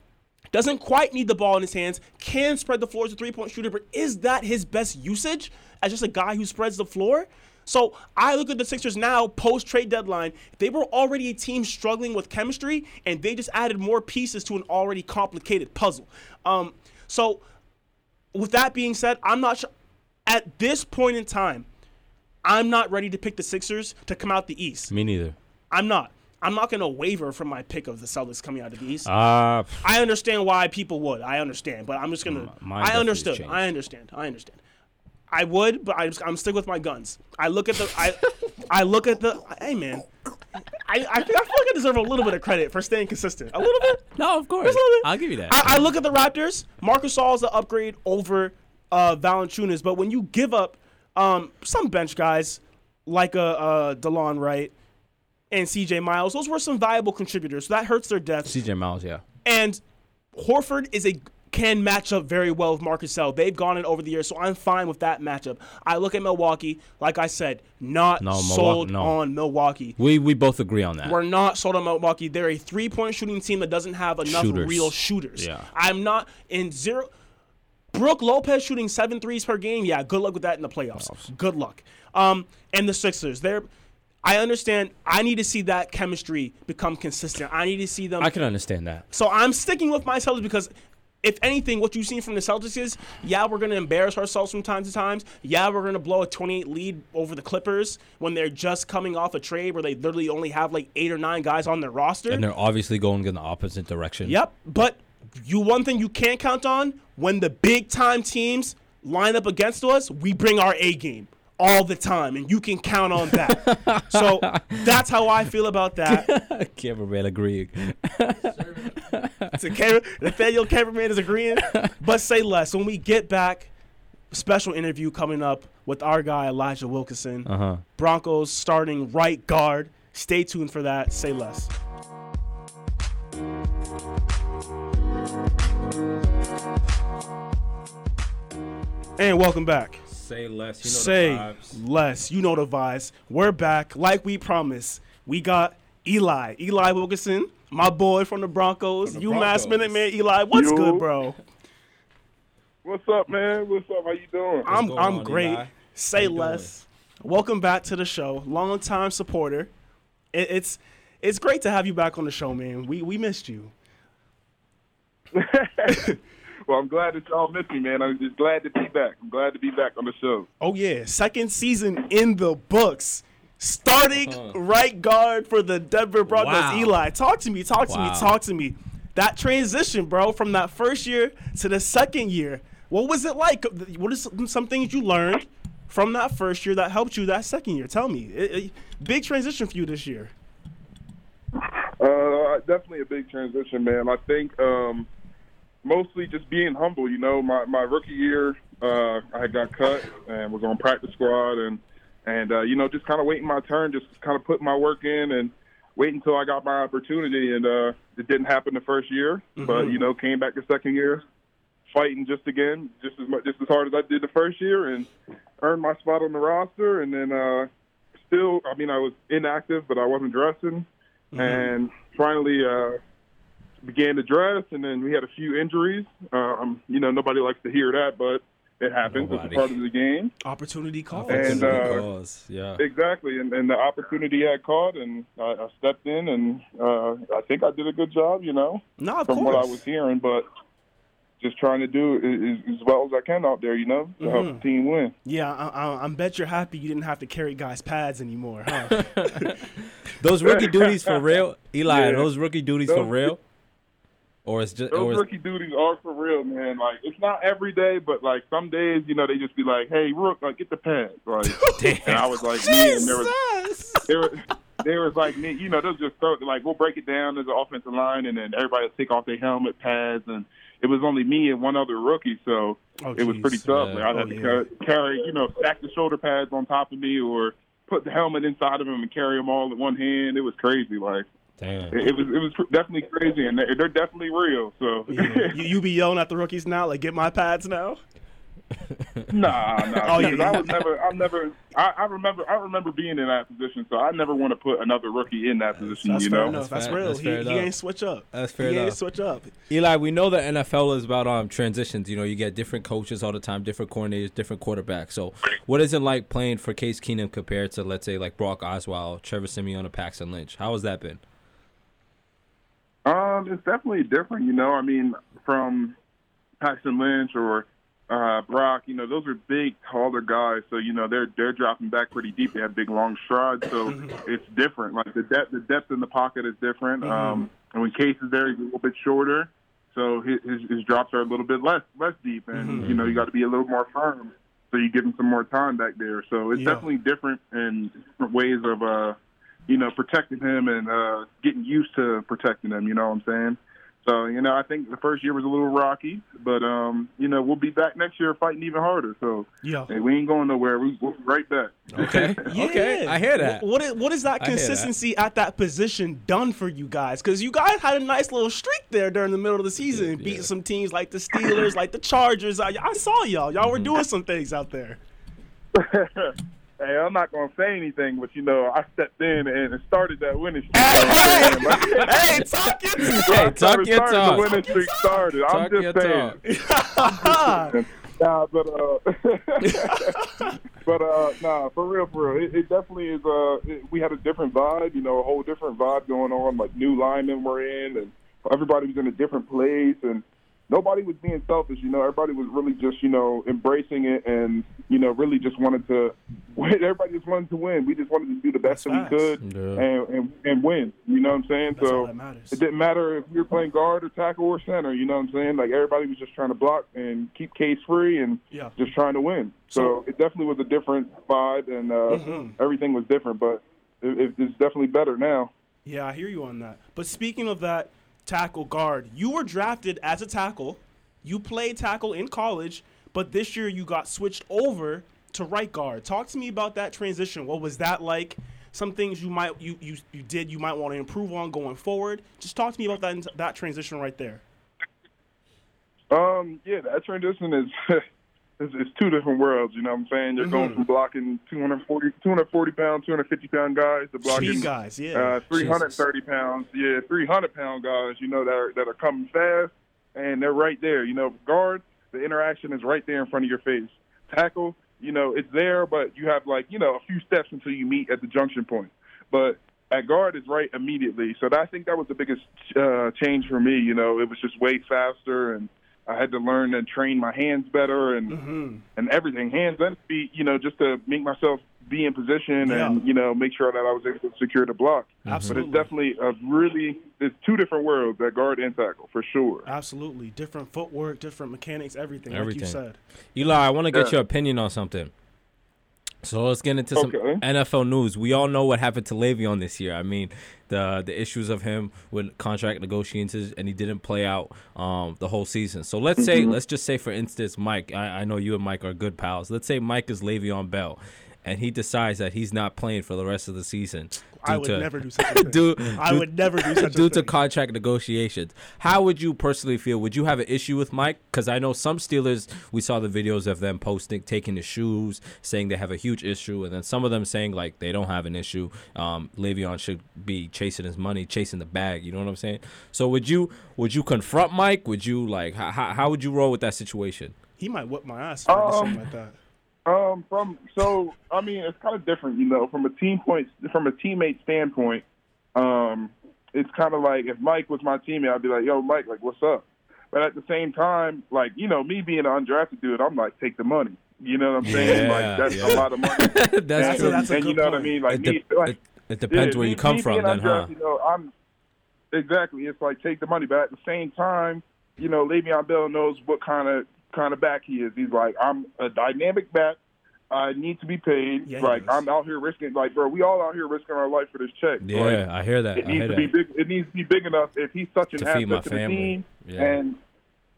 doesn't quite need the ball in his hands, can spread the floor as a three point shooter, but is that his best usage as just a guy who spreads the floor? So I look at the Sixers now, post trade deadline. They were already a team struggling with chemistry, and they just added more pieces to an already complicated puzzle. Um, so, with that being said, I'm not sure. At this point in time, I'm not ready to pick the Sixers to come out the East. Me neither. I'm not. I'm not going to waver from my pick of the Celtics coming out of the East. Uh, I understand why people would. I understand, but I'm just gonna. mine I understood. I understand. I understand. I would, but I'm, I'm stick with my guns. I look at the. I, I look at the. Hey man, I, I, I feel like I deserve a little bit of credit for staying consistent. A little bit. no, of course. Just a little bit. I'll give you that. I, I look at the Raptors. Marcus Gasol is an upgrade over uh, Valanciunas, but when you give up um, some bench guys like a uh, uh, Delon Wright and C.J. Miles, those were some valuable contributors. So that hurts their depth. CJ Miles, yeah. And Horford is a can match up very well with Marcus L. They've gone in over the years, so I'm fine with that matchup. I look at Milwaukee, like I said, not No, Milwaukee- sold no. on Milwaukee. We we both agree on that. We're not sold on Milwaukee. They're a three point shooting team that doesn't have enough Shooters. real shooters. Yeah. I'm not in zero. Brook Lopez shooting seven threes per game. Yeah, good luck with that in the playoffs. Good luck. Um, and the Sixers, they're. I understand. I need to see that chemistry become consistent. I need to see them. I can understand that. So I'm sticking with my Celtics because, if anything, what you've seen from the Celtics is, yeah, we're going to embarrass ourselves from time to time. Yeah, we're going to blow a 28 lead over the Clippers when they're just coming off a trade where they literally only have like eight or nine guys on their roster. And they're obviously going in the opposite direction. Yep, but you one thing you can't count on when the big time teams line up against us, we bring our A game all the time, and you can count on that. so that's how I feel about that. Cameraman agreeing. to camera, Nathaniel cameraman is agreeing. But say less. When we get back, special interview coming up with our guy Elijah Wilkinson. Uh huh. Broncos starting right guard. Stay tuned for that. Say less. And welcome back. Say less. You know Say the vibes. less. You know the vibes. We're back, like we promised. We got Eli, Eli Wilkinson, my boy from the Broncos. From the UMass Broncos. Minute Man, Eli. What's Yo. good, bro? What's up, man? What's up? How you doing? I'm I'm on, great. Eli? Say you doing? less. Welcome back to the show. Long time supporter. It, it's it's great to have you back on the show, man. We we missed you. well, I'm glad that y'all missed me, man. I'm just glad to be back. I'm glad to be back on the show. Oh yeah, second season in the books. Starting Uh-huh. right guard for the Denver Broncos. Wow. Eli, talk to me, talk to Wow. me, talk to me. That transition, bro, from that first year to the second year. What was it like? What is some- some things you learned from that first year that helped you that second year? Tell me. It- it- big transition for you this year. Uh, definitely a big transition, man. I think um, mostly just being humble. You know, my my rookie year, uh, I got cut and was on practice squad, and and uh, you know, just kind of waiting my turn, just kind of putting my work in and wait until I got my opportunity. And uh, it didn't happen the first year, but you know, came back the second year, fighting just again, just as much, just as hard as I did the first year, and earned my spot on the roster. And then uh, still, I mean, I was inactive, but I wasn't dressing and finally uh, began to dress. And then we had a few injuries. Um, you know, nobody likes to hear that, but it happens. Nobody. It's a part of the game. Opportunity call. And, uh, Cause, yeah. Exactly, and, and the opportunity had caught, and I, I stepped in, and uh, I think I did a good job. You know, no, of from course. what I was hearing, but just trying to do as, as well as I can out there. You know, to help the team win. yeah, I, I, I bet you're happy you didn't have to carry guys' pads anymore, huh? Those rookie duties for real, Eli. Yeah. Those rookie duties for real, or it's just, or Those it's, rookie duties are for real, man. Like it's not every day, but like some days, you know, they just be like, "Hey, Rook, like get the pads." Like, and I was like, "Me," and there was Jesus! there was there was like me, you know, they'll just throw like we'll break it down as an offensive line, and then everybody will take off their helmet pads, and it was only me and one other rookie, so Oh, it was pretty tough. Yeah. Like, I'd Oh, have to yeah. ca- carry, you know, stack the shoulder pads on top of me, or put the helmet inside of him and carry them all in one hand. It was crazy, like. Damn. It it was it was definitely crazy, and they're, they're definitely real. So Yeah. you, you be yelling at the rookies now, like, get my pads now? Nah, nah. Oh, yeah, yeah. I was never, I never, I, I remember, I remember being in that position. So I never want to put another rookie in that position. That's you fair know, enough. That's, That's fair- real. that's he fair he enough. ain't switch up. That's fair He ain't switch up. Eli, we know the NFL is about um transitions. You know, you get different coaches all the time, different coordinators, different quarterbacks. So, what is it like playing for Case Keenum compared to let's say like Brock Osweiler, Trevor Siemian, or Paxton Lynch? How has that been? Um, it's definitely different. You know, I mean, from Paxton Lynch or uh, Brock, you know, those are big, taller guys. So you know, they're they're dropping back pretty deep. They have big, long strides. So it's different. Like the depth, the depth in the pocket is different. Um, and when Case is there, he's a little bit shorter. So his, his, his drops are a little bit less less deep, and you know you got to be a little more firm, so you give him some more time back there. So it's Yeah. definitely different in different ways of uh, you know protecting him and uh, getting used to protecting him. You know what I'm saying? So you know I think the first year was a little rocky, but um, you know we'll be back next year fighting even harder. So Yeah. hey, we ain't going nowhere. We, we'll be right back. Okay, okay, I hear that. Wh- What is, what is that I hear that. consistency at that position done for you guys? Because you guys had a nice little streak there during the middle of the season, beating yeah. some teams like the Steelers, like the Chargers. I, I saw y'all. Y'all Mm-hmm. were doing some things out there. Hey, I'm not gonna say anything, but you know, I stepped in and started that winning streak. You know what I'm saying? Like- hey, talk your Hey, I talk started- your talk. The winning streak started. Talk I'm your just saying. talk. Nah, but uh, but uh, nah, for real, for real, it, it definitely is. Uh, it, we had a different vibe, you know, a whole different vibe going on. Like new linemen were in, and everybody was in a different place, and nobody was being selfish. You know, everybody was really just, you know, embracing it, and you know, really just wanted to. Everybody just wanted to win. We just wanted to do the best That's that we could Yeah. and, and and win. You know what I'm saying? That's so that it didn't matter if you were playing guard or tackle or center. You know what I'm saying? Like everybody was just trying to block and keep Case free and Yeah. just trying to win. So, it definitely was a different vibe and uh, Mhm. everything was different, but it, it, it's definitely better now. Yeah, I hear you on that. But speaking of that, tackle, guard. You were drafted as a tackle. You played tackle in college, but this year you got switched over to right guard. Talk to me about that transition. What was that like? Some things you might you you, you did you might want to improve on going forward. Just talk to me about that that transition right there. Um, yeah, that transition is it's, it's two different worlds. You know what I'm saying? You're going Mhm. from blocking 240, 240 pound, 250 pound guys to blocking Speed guys, yeah. uh, 330 pounds, yeah, 300 pound guys. You know that are, that are coming fast and they're right there. You know, guard, the interaction is right there in front of your face. Tackle, you know, it's there, but you have like you know a few steps until you meet at the junction point. But at guard is right immediately. So that, I think that was the biggest uh, change for me. You know, it was just way faster and. I had to learn and train my hands better and hmm and everything, hands and feet, you know, just to make myself be in position Yeah. and you know make sure that I was able to secure the block. Absolutely. But it's definitely a really it's two different worlds, that guard and tackle for sure. Absolutely. Different footwork, different mechanics, everything, Everything. like you said. Eli, I want to get Yeah. your opinion on something. So let's get into some Okay. NFL news. We all know what happened to Le'Veon this year. I mean, the the issues of him with contract negotiations, and he didn't play out um, the whole season. So let's say, let's just say, for instance, Mike. I, I know you and Mike are good pals. Let's say Mike is Le'Veon Bell, and he decides that he's not playing for the rest of the season. I would to- never do such a thing. due, I would never do such due to contract negotiations. How would you personally feel? Would you have an issue with Mike? Because I know some Steelers. We saw the videos of them posting, taking the shoes, saying they have a huge issue, and then some of them saying like they don't have an issue. Um, Le'Veon should be chasing his money, chasing the bag. You know what I'm saying? So would you would you confront Mike? Would you like how, how, how would you roll with that situation? he might whip my ass for Um, something like that. Um, from so I mean it's kind of different, you know, from a team point, from a teammate standpoint. Um, it's kind of like if Mike was my teammate, I'd be like, "Yo, Mike, like, what's up?" But at the same time, like you know, me being an undrafted dude, I'm like, take the money. You know what I'm saying? Yeah, like that's yeah. a lot of money. that's That's a- true. that's a and you good know what I point. mean? Like it, me, like, it, it depends yeah, where me- you come me from, then, huh? You know, I'm exactly. It's like take the money, but at the same time, you know, Le'Veon Bell knows what kind of kind of back he is. He's like, I'm a dynamic back. I need to be paid. Yeah, like. I'm out here risking. Like, bro, we all out here risking our life for this check. Yeah, Like, I hear that. it I needs hear to be that. big. It needs to be big enough if he's such an To feed asset my to family. the team. Yeah. And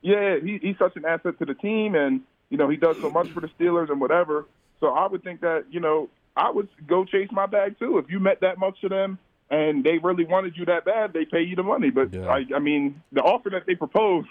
yeah, he, he's such an asset to the team, and you know he does so much for the Steelers and whatever. So I would think that you know I would go chase my bag too. If you meant that much to them and they really wanted you that bad, they pay you the money. But Yeah. I, I mean, the offer that they proposed,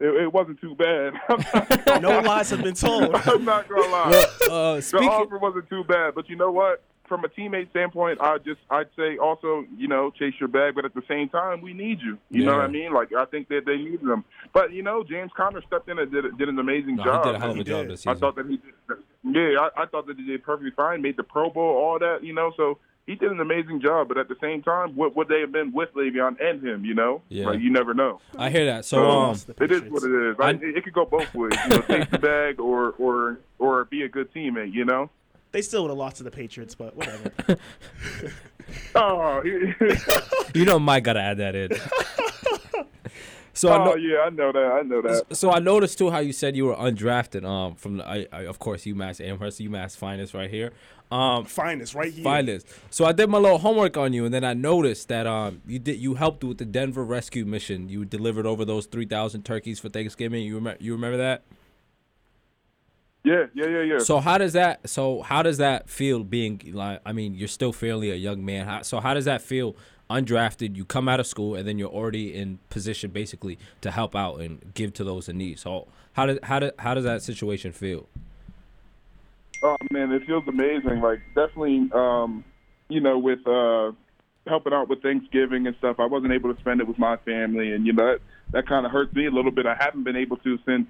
it, it wasn't too bad. No lies have been told. I'm not gonna lie Well, uh, the offer wasn't too bad, but you know what? From a teammate standpoint, I just I'd say also you know chase your bag, but at the same time we need you. You know what I mean? Like I think that they need them. But you know James Conner stepped in and did did an amazing No, job. he did a hell of a job did. this I thought that he did. Yeah, I, I thought that he did perfectly fine. Made the Pro Bowl, all that. You know, so he did an amazing job. But at the same time, what would they have been with Le'Veon and him? You know, Yeah. like you never know. I hear that. So, So, um, it is what it is. I, I- it, it could go both ways. You know, take the bag or or or be a good teammate. You know. They still would have lost to the Patriots, but whatever. Oh, you know, Mike got to add that in. so, I oh know, yeah, I know that. I know that. so I noticed too how you said you were undrafted. Um, from the, I, I of course UMass Amherst, UMass finest right here. Um, Finest, right here. finest. So I did my little homework on you, and then I noticed that um you did you helped with the Denver rescue mission. You delivered over those three thousand turkeys for Thanksgiving. You remember? You remember that? Yeah, yeah, yeah, yeah. So how does that? So how does that feel? Being like, I mean, you're still fairly a young man. How, so how does that feel? Undrafted, you come out of school, and then you're already in position basically to help out and give to those in need. So how does how does how does that situation feel? Oh man, it feels amazing. Like definitely, um, you know, with uh, helping out with Thanksgiving and stuff, I wasn't able to spend it with my family, and you know that that kind of hurts me a little bit. I haven't been able to since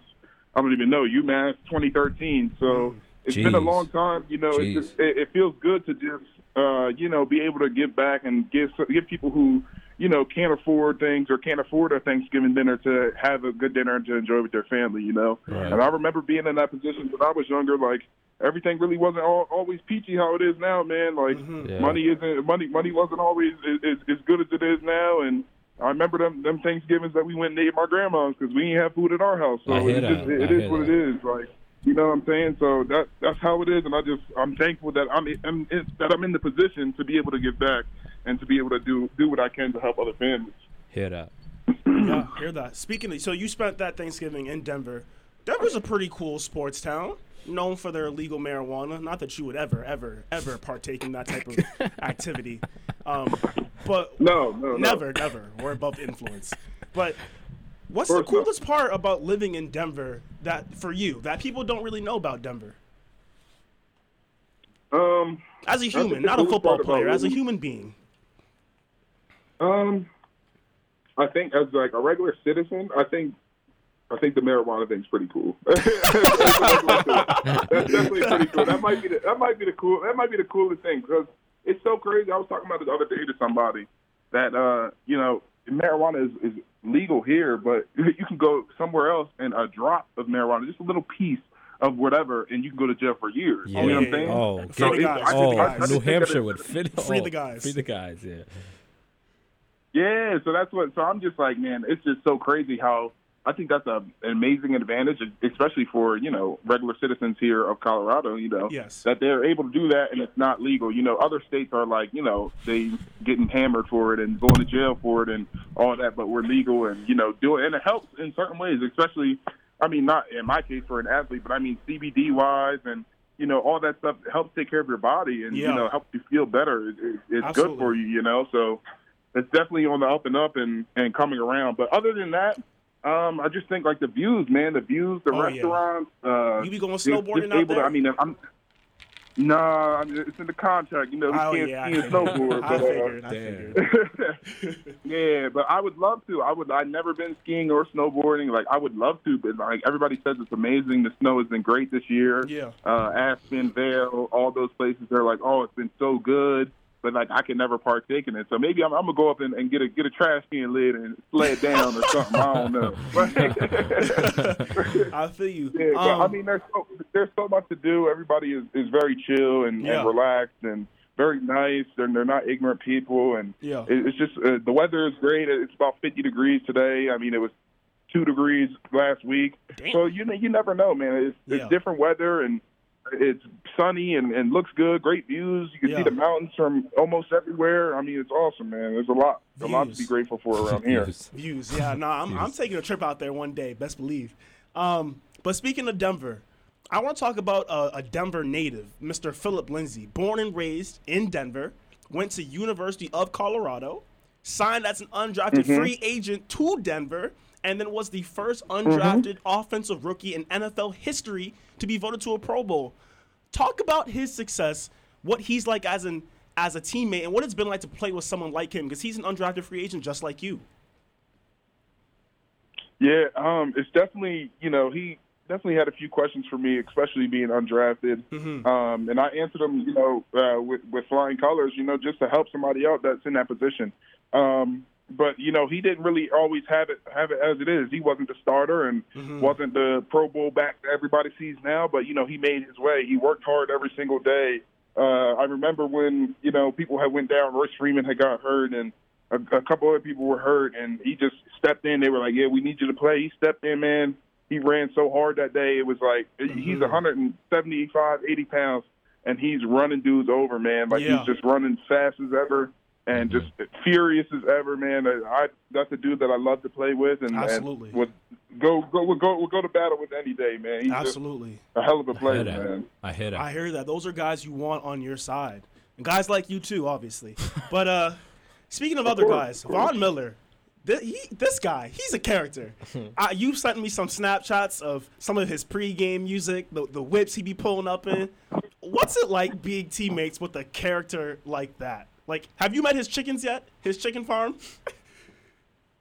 I don't even know UMass 2013. So it's been a long time. You know, Jeez. it just it, it feels good to just uh, you know be able to give back and give give people who you know can't afford things or can't afford a Thanksgiving dinner to have a good dinner and to enjoy with their family. You know, Right. and I remember being in that position when I was younger, like everything really wasn't all, always peachy how it is now, man. Like Yeah. money isn't money money wasn't always as, as, as good as it is now, and I remember them them Thanksgivings that we went and ate at my grandma's because we didn't have food at our house. So I it's just, it I is hear what that. it is. Like you know what I'm saying. So that that's how it is, and I just I'm thankful that I'm, I'm that I'm in the position to be able to give back and to be able to do do what I can to help other families. Hear that. yeah, hear that. Speaking of, so you spent that Thanksgiving in Denver. Denver's a pretty cool sports town, known for their legal marijuana. Not that you would ever, ever, ever partake in that type of activity. Um, but No, no, no. never, never. We're above influence. But what's the First off- coolest part about living in Denver that for you that people don't really know about Denver? Um, As a human, not a football player, as a human being. um, I think as like a regular citizen, I think I think the marijuana thing's pretty cool. That's definitely pretty cool. That might be the, that might be the cool that might be the coolest thing because it's so crazy. I was talking about it the other day to somebody that uh you know marijuana is, is legal here, but you can go somewhere else and a drop of marijuana, just a little piece of whatever, and you can go to jail for years. Yeah. You know what I'm saying? Oh, Free get- the guys, I oh, the guys. I New Hampshire would fit. Free the guys. Free the guys. Yeah. Yeah, so that's what. So I'm just like, man, it's just so crazy how I think that's a, an amazing advantage, especially for you know regular citizens here of Colorado. You know, Yes. that they're able to do that and it's not legal. You know, other states are like, you know, they getting hammered for it and going to jail for it and all that, but we're legal and you know do it, and it helps in certain ways, especially. I mean, not in my case for an athlete, but I mean CBD wise and. You know, all that stuff helps take care of your body and Yeah. you know helps you feel better. It, it, it's Absolutely. good for you, you know. So it's definitely on the up and up and and coming around. But other than that, um, I just think like the views, man, the views, the Oh, yeah. restaurants. Uh, You be going snowboarding just out able there? To, I mean, I'm. Nah, I mean, it's in the contract. You know, we Oh, can't yeah, I ski and figured. snowboard. I but, uh, figured. I figured. yeah, but I would love to. I would. I've never been skiing or snowboarding. Like I would love to, but like everybody says, it's amazing. The snow has been great this year. Yeah. Uh, Aspen, Vail, all those places. They're like, oh, it's been so good. But like I can never partake in it, so maybe I'm, I'm gonna go up and, and get a get a trash can lid and sled down or something. I don't know. I feel you. Yeah, but I Um, mean, there's so, there's so much to do. Everybody is, is very chill and, Yeah. and relaxed and very nice. They're they're not ignorant people, and Yeah. it, it's just uh, the weather is great. It's about 50 degrees today. I mean, it was two degrees last week. Damn. So you know, you never know, man. It's, it's different weather and it's sunny and, and looks good. Great views. You can Yeah. see the mountains from almost everywhere. I mean, it's awesome, man. There's a lot a lot to be grateful for around here. Views. Views. Yeah, no, I'm, I'm taking a trip out there one day, best believe. Um, but speaking of Denver, I want to talk about a, a Denver native, Mr. Philip Lindsay, born and raised in Denver, went to University of Colorado, signed as an undrafted free agent to Denver, and then was the first undrafted offensive rookie in NFL history to be voted to a Pro Bowl. Talk about his success, what he's like as an as a teammate, and what it's been like to play with someone like him, because he's an undrafted free agent just like you. Yeah, um, it's definitely you know he definitely had a few questions for me, especially being undrafted, um, and I answered them you know uh, with with flying colors, you know, just to help somebody out that's in that position. Um, but you know he didn't really always have it have it as it is. He wasn't the starter and wasn't the Pro Bowl back that everybody sees now. But you know he made his way. He worked hard every single day. Uh, I remember when you know people had went down. Royce Freeman had got hurt and a, a couple other people were hurt, and he just stepped in. They were like, "Yeah, we need you to play." He stepped in, man. He ran so hard that day. It was like he's 175, 80 pounds, and he's running dudes over, man. Like Yeah. he's just running fast as ever and just furious as ever, man. I, I that's a dude that I love to play with, and, Absolutely. and would go go would go would go to battle with any day, man. He's Absolutely. a hell of a player, hear that. man. I hear that. I hear that. Those are guys you want on your side. And guys like you too, obviously. but uh speaking of other course, guys, of course. Von Miller, th- he, this guy, he's a character. uh, you sent me some snapshots of some of his pregame music, the, the whips he be pulling up in. What's it like being teammates with a character like that? Like, have you met his chickens yet? His chicken farm?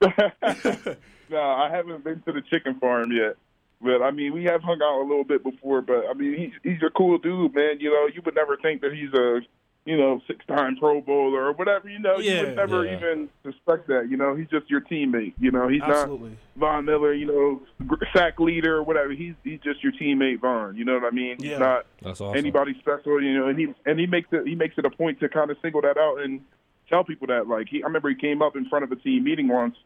No, I haven't been to the chicken farm yet. But I mean, we have hung out a little bit before. But I mean, he's he's a cool dude, man. You know, you would never think that he's a you know six time Pro Bowler or whatever. You know, you Yeah, would never yeah. even suspect that. You know, he's just your teammate. You know, he's Absolutely. not Von Miller. You know, sack leader or whatever. He's he's just your teammate, Von. You know what I mean? Yeah. He's not That's awesome. anybody special, you know, and he and he makes it he makes it a point to kind of single that out and tell people that like he I remember he came up in front of a team meeting once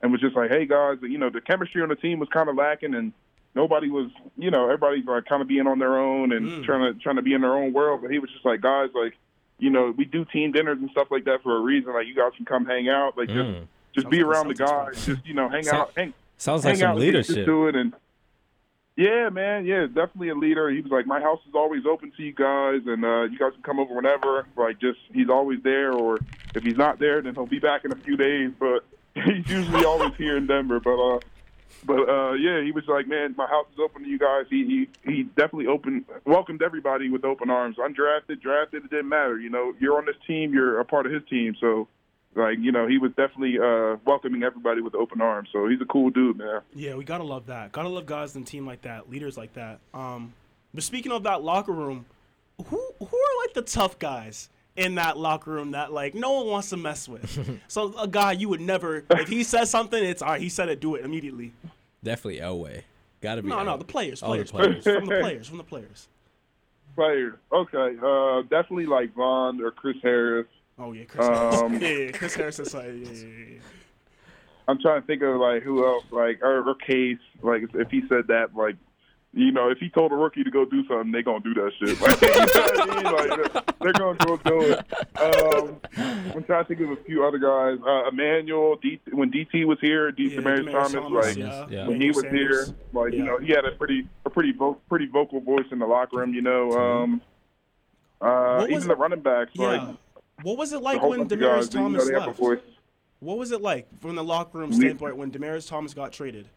and was just like, Hey guys, you know, the chemistry on the team was kinda lacking and nobody was you know, everybody's like kinda being on their own and mm. trying to trying to be in their own world. But he was just like, Guys, like, you know, we do team dinners and stuff like that for a reason. Like you guys can come hang out. Like just Mm. just Sounds be like around the Celtics fan. guys, just you know, hang So- out, hang, Sounds like hang some out, and leadership. to it, and yeah, man, yeah, definitely a leader. He was like, my house is always open to you guys, and uh, you guys can come over whenever. Like, just he's always there, or if he's not there, then he'll be back in a few days. But he's usually always here in Denver. But uh, but uh, yeah, he was like, man, my house is open to you guys. He he he definitely opened, welcomed everybody with open arms. Undrafted, drafted, it didn't matter. You know, you're on this team, you're a part of his team, so. Like you know, he was definitely uh, welcoming everybody with open arms. So he's a cool dude, man. Yeah, we gotta love that. Gotta love guys in a team like that, leaders like that. Um, but speaking of that locker room, who who are like the tough guys in that locker room that like no one wants to mess with? so a guy you would never, if he says something, it's all right. He said it, do it immediately. Definitely Elway. Gotta be. No, no, the players, Oh, the players, players. players, from the players, from the players. Players. Okay. Uh, definitely like Von or Chris Harris. Oh yeah, Chris Um, Harris. Yeah, yeah, Chris Harris is like, yeah, yeah, yeah, yeah. I'm trying to think of like who else, like or, or Case. Like if, if he said that, like you know, if he told a rookie to go do something, they gonna do that shit. Like, you know what I mean? Like they're gonna go do it. Um, I'm trying to think of a few other guys. Uh, Emmanuel, D, when DT was here, D. Yeah, Demaryius Demaryius Thomas, like yeah. Yeah. when he was here, Sanders. like you know, he had a pretty a pretty vo- pretty vocal voice in the locker room. You know, um, uh, What was even the running backs, Yeah. like What was it like when bunch of Demaryius guys, you know, Thomas they have a left? What was it like from the locker room standpoint when Demaryius Thomas got traded?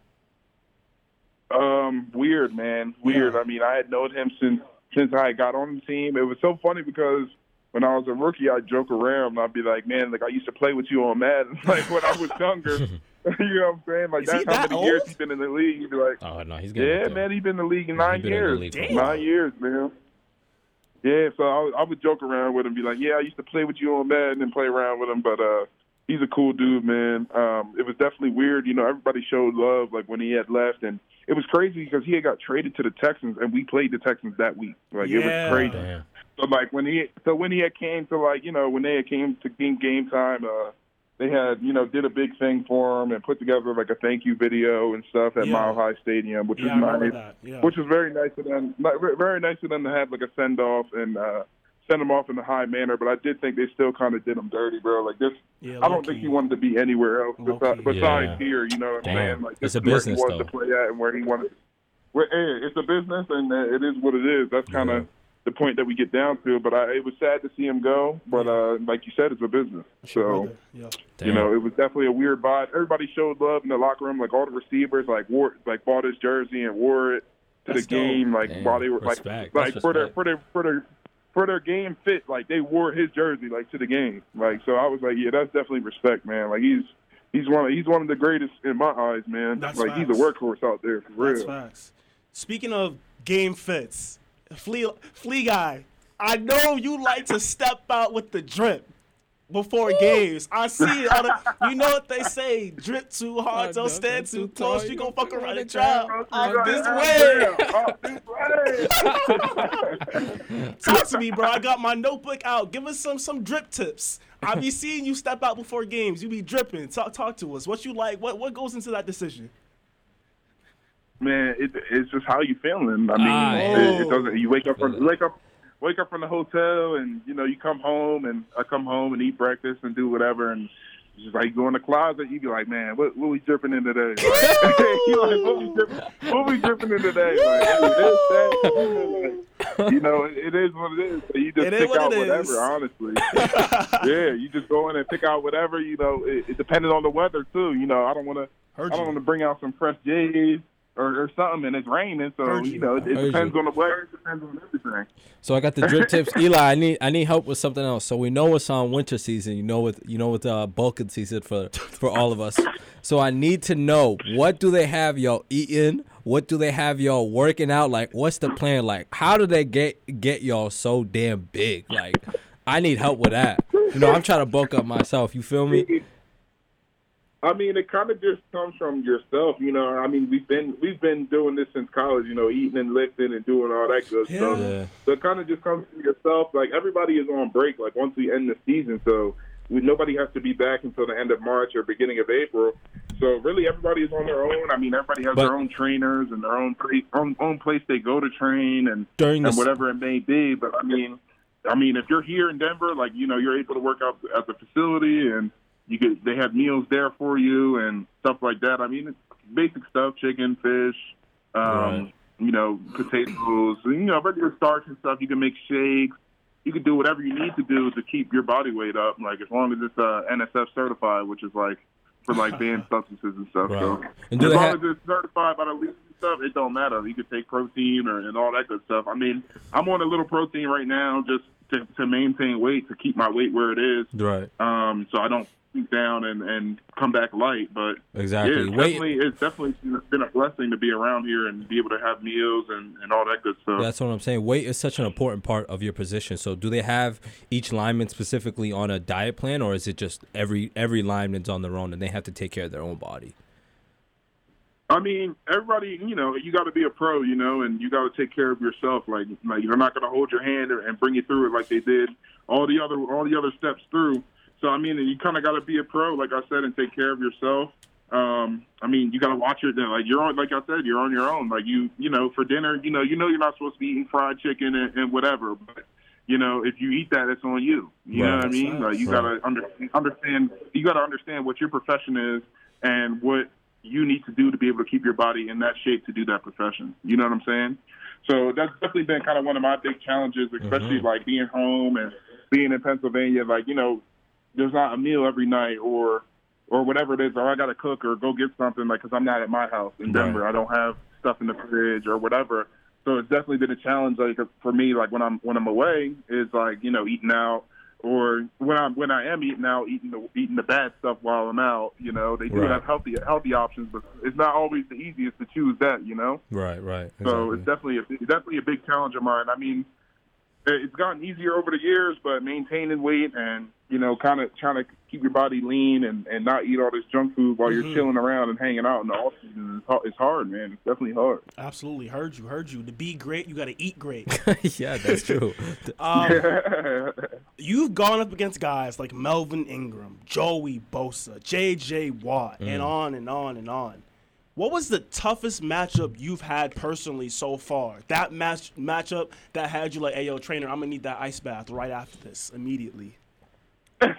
Um, weird, man. Weird. Yeah. I mean, I had known him since since I got on the team. It was so funny because when I was a rookie, I'd joke around. I'd be like, "Man, like I used to play with you on Madden, like when I was younger." you know what I'm saying? Like Is that's how that many years he's been in the league. You'd be like, Oh no, he's getting "Yeah, man, he's been in the league in Yeah, nine been in the years. league. Nine years, man." Yeah, so I, would- I would joke around with him, be like, "Yeah, I used to play with you on Madden and play around with him, but uh." He's a cool dude, man. Um, it was definitely weird. You know, everybody showed love like when he had left, and it was crazy because he had got traded to the Texans, and we played the Texans that week. Like it was crazy. Damn. So like when he, so when he had came to like you know when they had came to game game time, uh, they had you know did a big thing for him and put together like a thank you video and stuff at Yeah. Mile High Stadium, which Yeah, was nice. Yeah. Which was very nice of them. like, Very nice of them to have like a send off and uh, send him off in a high manner. But I did think they still kind of did him dirty, bro. Like this, yeah, I don't think he wanted to be anywhere else besides, besides Yeah. here. You know what I'm saying? Like It's this a is where business, he wanted though. to play at and where he wanted. Where, hey, it's a business, and uh, it is what it is. That's kind of Yeah. the point that we get down to. But I, it was sad to see him go. But uh, like you said, it's a business. So yeah. Damn. you know, it was definitely a weird vibe. Everybody showed love in the locker room. Like all the receivers, like wore, like bought his jersey and wore it to That's the game. Like Damn. while they were Respect. like, like That's for their for their for their for their game fit. Like they wore his jersey like to the game. Like so, I was like, yeah, that's definitely respect, man. Like he's. He's one. Of, he's one of the greatest in my eyes, man. That's like he's a workhorse out there for real. That's facts. Speaking of game fits, flea flea guy, I know you like to step out with the drip before games. I see it. The, you know what they say: drip too hard, don't stand too close. You gonna fuck around and drown on this way. Off this way. Talk to me, bro. I got my notebook out. Give us some some drip tips. I be seeing you step out before games. You be dripping. Talk talk to us. What you like? What what goes into that decision? man, it, it's just how you feeling. I mean, Ah, it, it doesn't. You wake up from you wake up wake up from the hotel, and you know you come home, and I come home and eat breakfast and do whatever, and it's just like go in the closet. You be like, man, what what we dripping in today? Like, you like what we dripping, what we dripping in today? Like, this, that, like, you know, it, is what it is. So you just It pick what out whatever. is. Honestly, yeah, you just go in and pick out whatever. You know, it, it depending on the weather too. You know, I don't want to. I don't want to bring out some fresh J's or, or something, and it's raining, so you know it, it depends you. on the weather. It depends on everything. So I got the drip tips. Eli, I need I need help with something else. So we know it's on winter season. You know with you know with uh bulking season for for all of us. So I need to know what do they have y'all eating? What do they have y'all working out? Like what's the plan? Like how do they get get y'all so damn big? Like I need help with that. You know I'm trying to bulk up myself. You feel me? I mean, it kind of just comes from yourself, you know. I mean, we've been we've been doing this since college, you know, eating and lifting and doing all that good Yeah. stuff. So it kind of just comes from yourself. Like everybody is on break, like once we end the season, so we, nobody has to be back until the end of March or beginning of April. So really, everybody is on their own. I mean, everybody has But- their own trainers and their own place, own, own place they go to train and During and whatever it may be. But I mean, I mean, if you're here in Denver, like you know, you're able to work out at the facility and you could they have meals there for you and stuff like that. I mean, it's basic stuff: chicken, fish, um, Right. you know, potatoes, you know, regular starch and stuff. You can make shakes. You can do whatever you need to do to keep your body weight up. Like as long as it's uh, NSF certified, which is like for like banned substances and stuff. So And do as long ha- as it's certified by the league and stuff, it don't matter. You could take protein or and all that good stuff. I mean, I'm on a little protein right now just to, to maintain weight to keep my weight where it is Right. um, so I don't down and, and come back light. But Exactly. yeah, it's Weight- definitely it's definitely been a blessing to be around here and be able to have meals and, and all that good stuff. That's what I'm saying. Weight is such an important part of your position. So, do they have each lineman specifically on a diet plan, or is it just every every lineman's on their own and they have to take care of their own body? I mean, everybody, you know, you got to be a pro, you know, and you got to take care of yourself. Like, like they're not going to hold your hand and bring you through it like they did all the other all the other steps through. So I mean, you kind of got to be a pro, like I said, and take care of yourself. Um, I mean, you got to watch it. Like you're on, like I said, you're on your own. Like you, you know, for dinner, you know, you know, you're not supposed to be eating fried chicken and, and whatever, but you know, if you eat that, it's on you. You know what I mean? Like you Right. got to under, understand. You got to understand what your profession is and what you need to do to be able to keep your body in that shape to do that profession. You know what I'm saying? So that's definitely been kind of one of my big challenges, especially Mhm. like being home and being in Pennsylvania. Like you know, there's not a meal every night or or whatever it is, or I got to cook or go get something like because I'm not at my house in Right. Denver. I don't have stuff in the fridge or whatever. So it's definitely been a challenge. Like for me, like when I'm when I'm away, is like you know eating out or when I'm when I am eating out, eating the eating the bad stuff while I'm out. You know, they do Right. have healthy healthy options, but it's not always the easiest to choose that. You know. Right. Right. So it's definitely a, definitely a big challenge of mine. I mean, it's gotten easier over the years, but maintaining weight and you know, kind of trying to keep your body lean and, and not eat all this junk food while Mhm. you're chilling around and hanging out in the off season is hard. It's hard, man. It's definitely hard. Absolutely, heard you, heard you. To be great, you got to eat great. yeah, that's true. Um, you've gone up against guys like Melvin Ingram, Joey Bosa, J.J. Watt, and on and on and on. What was the toughest matchup you've had personally so far? That match matchup that had you like, "Hey, yo, trainer, I'm gonna need that ice bath right after this immediately." um,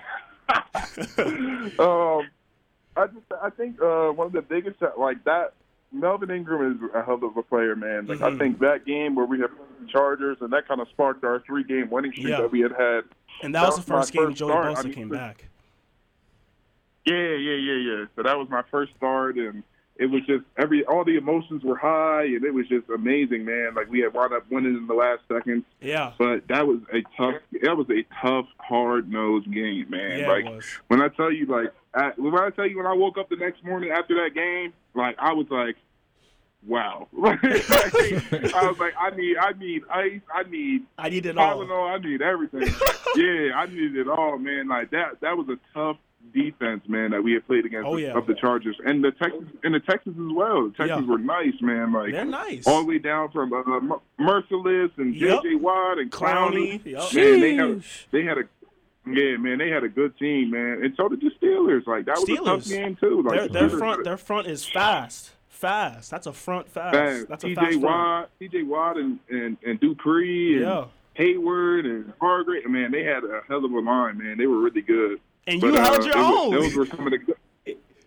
I just I think uh, one of the biggest like that. Melvin Ingram is a hell of a player, man. Like I Mhm. think that game where we had Chargers and that kind of sparked our three game winning streak Yeah. that we had had. And that was the That was my first game first Joey start. I mean, came back. Yeah, yeah, yeah, yeah. So that was my first start, and it was just every all the emotions were high, and it was just amazing, man. Like we had wound up winning in the last seconds, Yeah, but that was a tough. That was a tough, hard nosed game, man. yeah, like when I tell you, like I, when I tell you, when I woke up the next morning after that game, like I was like, wow. I was like, I need, I need ice, I need I need it all. I need everything. yeah, I need it all, man. Like that, that was a tough defense, man, that we had played against Oh, the- yeah. of the Chargers and the Texans and the Texans as well. The Texans Yeah. were nice, man. Like They're nice. all the way down from uh, Mercilus and Yep. J.J. Watt and Clowney. Clowney. Yep. Man, they had they had a yeah, man, they had a good team, man, and so did the Steelers. Like that was a tough Steelers. game too. Like Their, the their Steelers- front, their front is fast, fast. That's a front fast. fast. That's a T.J. fast front. Watt, T.J. Watt, and and, and Dupree and Yeah. Heyward and Hargrave. Man, they had a hell of a line, man. They were really good. And But, you held uh, your it was- own. Those were some of the.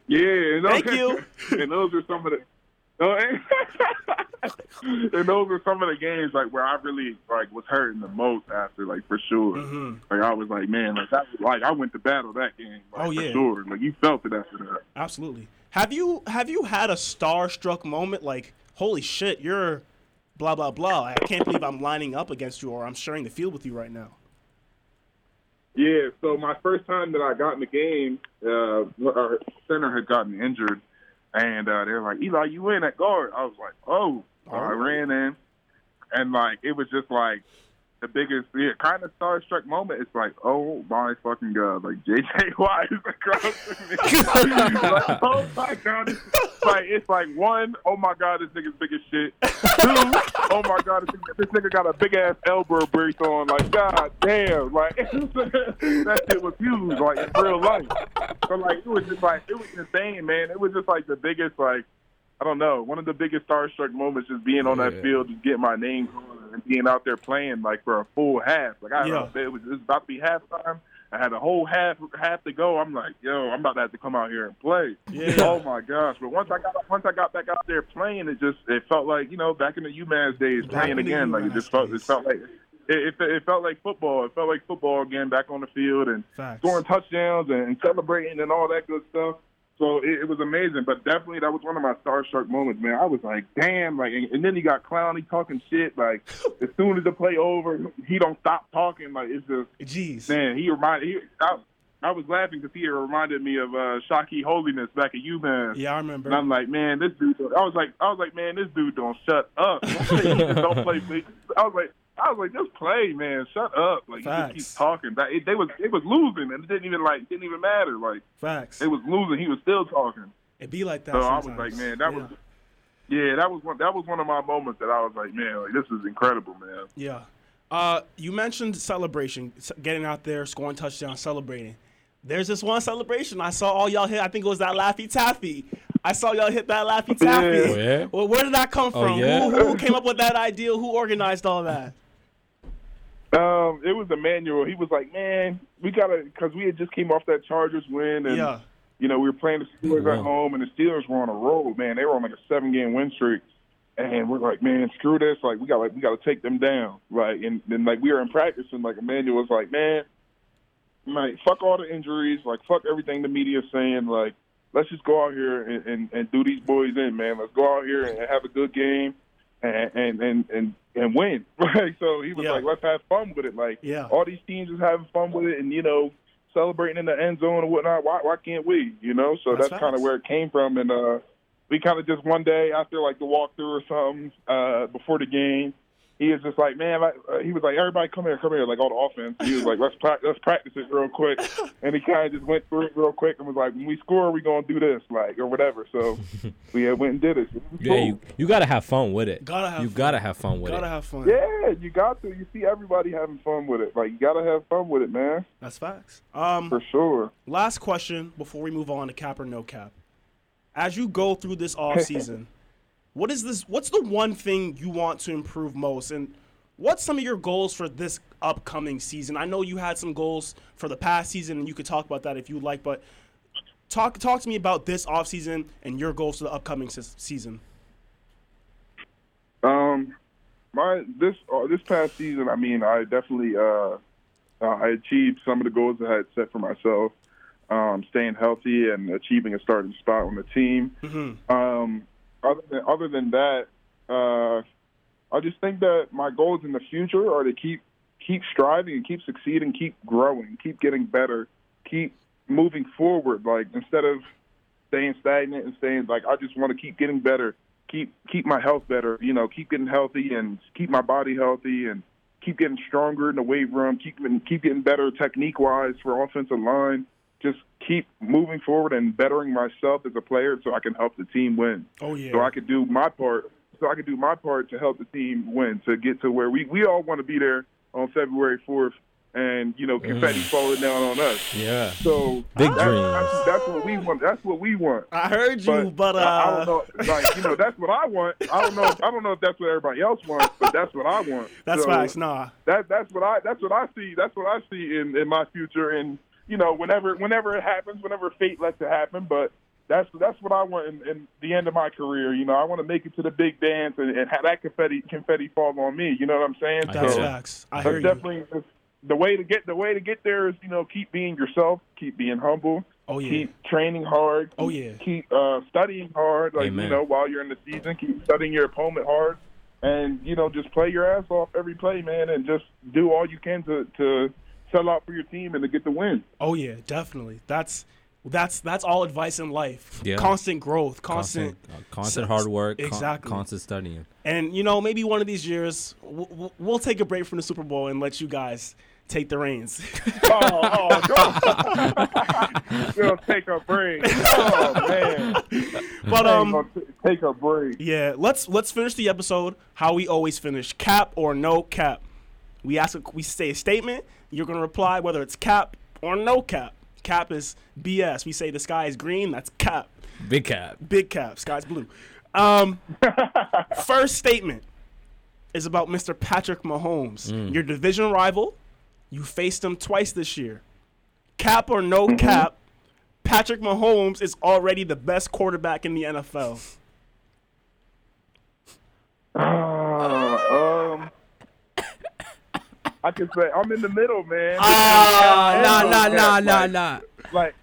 Yeah, and those, Thank you. and those are some of the. And, those were some of the games like where I really like was hurting the most after, like for sure. Mhm. Like I was like, man, like that like I went to battle that game. Like, Oh, for yeah. sure. Like you felt it after that. Absolutely. Have you have you had a starstruck moment like, holy shit, you're blah blah blah. I can't believe I'm lining up against you or I'm sharing the field with you right now. Yeah, so my first time that I got in the game, uh, our center had gotten injured, and uh, they were like, "Eli, you in at guard?" I was like, "Oh!" So I ran in, and like it was just like the biggest, yeah, kind of starstruck moment. It's like, "Oh my fucking god!" Like JJ Watt is across from me. like, oh my god! It's like it's like one, oh my god, this nigga's big as shit. Two, oh my god, this nigga, this nigga got a big ass elbow brace on. Like, god damn, like that shit was huge, like in real life. So like, it was just like it was insane, man. It was just like the biggest, like I don't know, one of the biggest starstruck moments, is being on Yeah. that field, just getting my name called and being out there playing like for a full half. Like I Yeah. it was, it was about to be halftime. I had a whole half half to go. I'm like, yo, I'm about to have to come out here and play. Yeah. Oh my gosh! But once I got once I got back out there playing, it just it felt like you know back in the UMass days Back playing again. Like it just felt days. it felt like it, it, it felt like football. It felt like football again, back on the field and Facts. scoring touchdowns and, and celebrating and all that good stuff. So it, it was amazing, but definitely that was one of my starstruck moments, man. I was like, damn, like, and, and then he got clowny talking shit. Like, as soon as the play over, he don't stop talking. Like, it's just, Jeez. man, he reminded. He, I, I was laughing because he reminded me of uh, Shockey Holiness back at UMass. Yeah, I remember. And I'm like, man, this dude. I was like, I was like, man, this dude don't shut up. Don't play, he don't play. I was like, I was like, just play, man. Shut up. Like, he just Facts. keeps talking. That it, they was, it was losing, and it didn't even like, didn't even matter. Like, Facts. it was losing. He was still talking. It be like that. So I was like, man, that yeah. was, yeah, that was one. That was one of my moments that I was like, man, like this is incredible, man. Yeah. Uh, you mentioned celebration, getting out there, scoring touchdowns, celebrating. There's this one celebration I saw all y'all hit. I think it was that Laffy Taffy. I saw y'all hit that Laffy Taffy. Yeah. Oh, yeah? Well, where did that come Oh, from? yeah? who, who came up with that idea? Who organized all that? Um, it was Emmanuel. He was like, man, we gotta, because we had just came off that Chargers win, and Yeah. you know we were playing the Steelers Wow. at home, and the Steelers were on a roll. Man, they were on like a seven game win streak, and we're like, man, screw this. Like we got, like we got to take them down. Like and then like we were in practice, and like Emmanuel was like, man, like fuck all the injuries, like fuck everything the media's saying, like. Let's just go out here and, and, and do these boys in, man. Let's go out here and have a good game and and and and, and win. Right. So he was Yeah. like, let's have fun with it. Like Yeah. all these teams is having fun with it, and you know, celebrating in the end zone and whatnot. Why why can't we? You know. So That's that's, kind of where it came from, and uh, we kind of just one day after like the walkthrough or something uh, before the game. He was just like, man, like, uh, he was like, everybody come here, come here, like all the offense. He was like, let's pra- let's practice it real quick, and he kind of just went through it real quick and was like, when we score, we gonna do this, like or whatever. So we uh, went and did it. It was Yeah, cool. you, you gotta have fun with it. Gotta have you fun. gotta have fun with it. You Gotta have fun. Yeah, you got to. You see everybody having fun with it. Like you gotta have fun with it, man, That's facts. Um, for sure. last question before we move on to cap or no cap. As you go through this off season, what is this? What's the one thing you want to improve most, and what's some of your goals for this upcoming season? I know you had some goals for the past season, and you could talk about that if you'd like. But talk talk to me about this off season and your goals for the upcoming se- season. Um, my this uh, this past season, I mean, I definitely uh, uh, I achieved some of the goals that I had set for myself. Um, staying healthy and achieving a starting spot on the team. Mm-hmm. Um, other than other than that, uh, I just think that my goals in the future are to keep keep striving and keep succeeding, keep growing, keep getting better, keep moving forward. Like instead of staying stagnant and staying like I just want to keep getting better, keep keep my health better, you know, keep getting healthy and keep my body healthy and keep getting stronger in the weight room, keep keep getting better technique wise for offensive line. Just keep moving forward and bettering myself as a player so I can help the team win. Oh yeah. So I could do my part. So I could do my part to help the team win to get to where we we all want to be there on February fourth, and you know confetti falling down on us. Yeah. So Big that- dreams. That's, that's what we want. That's what we want. I heard you, but, uh, I, I don't know. Like you know, that's what I want. I don't know. I don't know if that's what everybody else wants, but that's what I want. that's So facts. Nah. That that's what I that's what I see. That's what I see in in my future. And you know, whenever whenever it happens, whenever fate lets it happen, but. That's that's what I want in, in the end of my career. You know, I want to make it to the big dance and, and have that confetti confetti fall on me. You know what I'm saying? I That's hear ya. facts. I hear you. definitely, it's- the way to get the way to get there is you know keep being yourself, keep being humble, Oh yeah. keep training hard, Oh, yeah. keep uh, studying hard. Like Amen. you know, while you're in the season, keep studying your opponent hard, and you know just play your ass off every play, man, and just do all you can to to sell out for your team and to get the win. Oh yeah, definitely. That's that's that's all advice in life. Yeah. Constant growth, constant, Constant, uh, constant hard work. con- Exactly. constant studying. and you know maybe one of these years we'll, we'll take a break from the Super Bowl and let you guys take the reins. Oh, oh, no. We'll take a break. Oh man, but um, take a break. yeah, let's let's finish the episode how we always finish: cap or no cap. We ask, a, we say a statement. You're gonna reply whether it's cap or no cap. Cap is BS. We say the sky is green. That's cap. Big cap. Big cap. Sky's blue. Um, first statement is about Mr. Patrick Mahomes, your division rival. You faced him twice this year. Cap or no cap, Patrick Mahomes is already the best quarterback in the NFL. Uh, um, I can say I'm in the middle, man. Ah, nah, Cap, nah, nah, Cap, nah, like- nah. Like,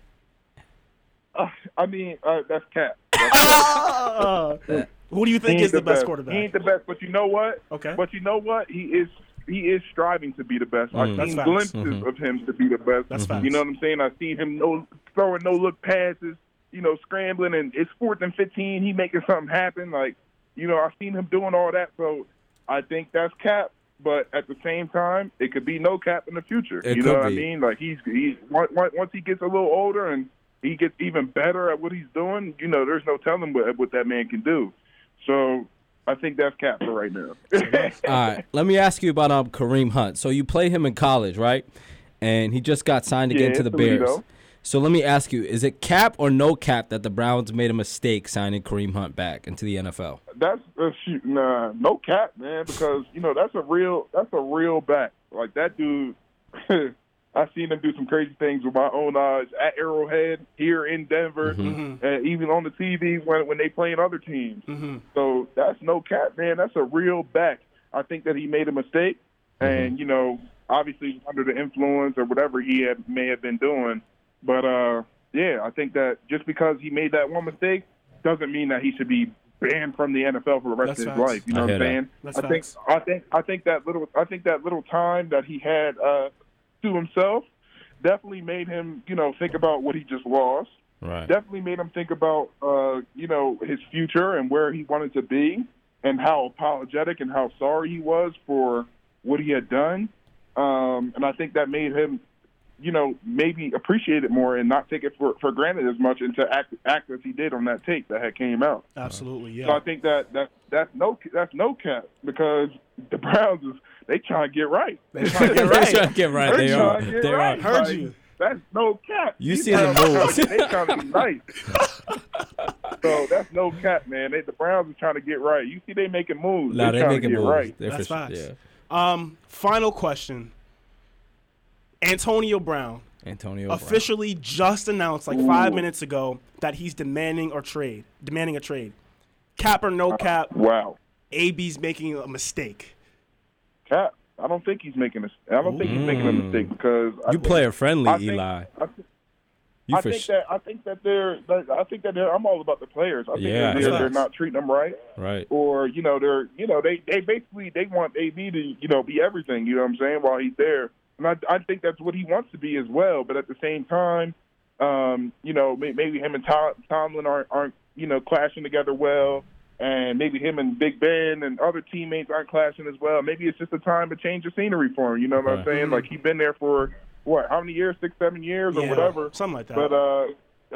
uh, I mean, uh, that's Cap. Ah! Who do you think He is ain't the best He quarterback? He ain't the best, but you know what? Okay. But you know what? He is he is striving to be the best. Mm. I've That's seen facts. glimpses of him to be the best. That's facts. You know what I'm saying? I've seen him no throwing no look passes, you know, scrambling and it's fourth and fifteen, he making something happen. Like, you know, I've seen him doing all that. So I think that's cap. But at the same time, it could be no cap in the future. It you know what be. I mean? Like he's he's once he gets a little older and he gets even better at what he's doing, you know, there's no telling what what that man can do. So I think that's cap for right now. All right, let me ask you about um Kareem Hunt. So you play him in college, right? And he just got signed again Yeah, to the Toledo. Bears. So let me ask you: Is it cap or no cap that the Browns made a mistake signing Kareem Hunt back into the NFL? that's uh, shoot, nah, no cap, man, because you know that's a real that's a real back. Like that dude, I've seen him do some crazy things with my own eyes at Arrowhead here in Denver, mm-hmm. Mm-hmm. and even on the TV when when they playing other teams. Mm-hmm. So that's no cap, man. That's a real back. I think that he made a mistake, and you know, obviously under the influence or whatever he had, may have been doing. But uh, yeah, I think that just because he made that one mistake doesn't mean that he should be banned from the NFL for the rest That's of his facts. life. You I know what I'm saying? That's I think facts. I think I think that little I think that little time that he had uh, to himself definitely made him, you know, think about what he just lost Right. definitely made him think about uh, you know his future and where he wanted to be and how apologetic and how sorry he was for what he had done um, and I think that made him you know maybe appreciate it more and not take it for, for granted as much and to act act as he did on that tape that had came out Absolutely, yeah. so I think that that that's no that's no cap because the Browns is they trying to get right They trying to get They're right. trying to get right. They're They trying are. to get They right. are. Heard Like, you. That's no cap. You These see the guys- moves. They trying to be nice. so that's no cap, man. They, the Browns are trying to get right. You see, they making moves. Nah, they they're making to moves. right. They're That's for sure- facts. Yeah. Um, final question. Antonio Brown Antonio. Brown. officially just announced like five minutes ago that he's demanding or trade, demanding a trade. Cap or no cap, Wow, AB's making a mistake. cap. I don't think he's making a. I don't think he's making a mistake because You think- player friendly, I think- Eli. I think, You I think sure. that I think that they're. I think that they're. I'm all about the players. I think Yeah, they're, they're not treating them right. Right. or you know they're you know they they basically they want AB to you know be everything you know what I'm saying while he's there and I I think that's what he wants to be as well but at the same time um you know may, maybe him and Tom, Tomlin aren't aren't you know clashing together well and maybe him and Big Ben and other teammates aren't clashing as well maybe it's just a time to change the scenery for him you know what I'm Right. saying like he's been there for what how many years six seven years or Yeah, whatever something like that. but uh,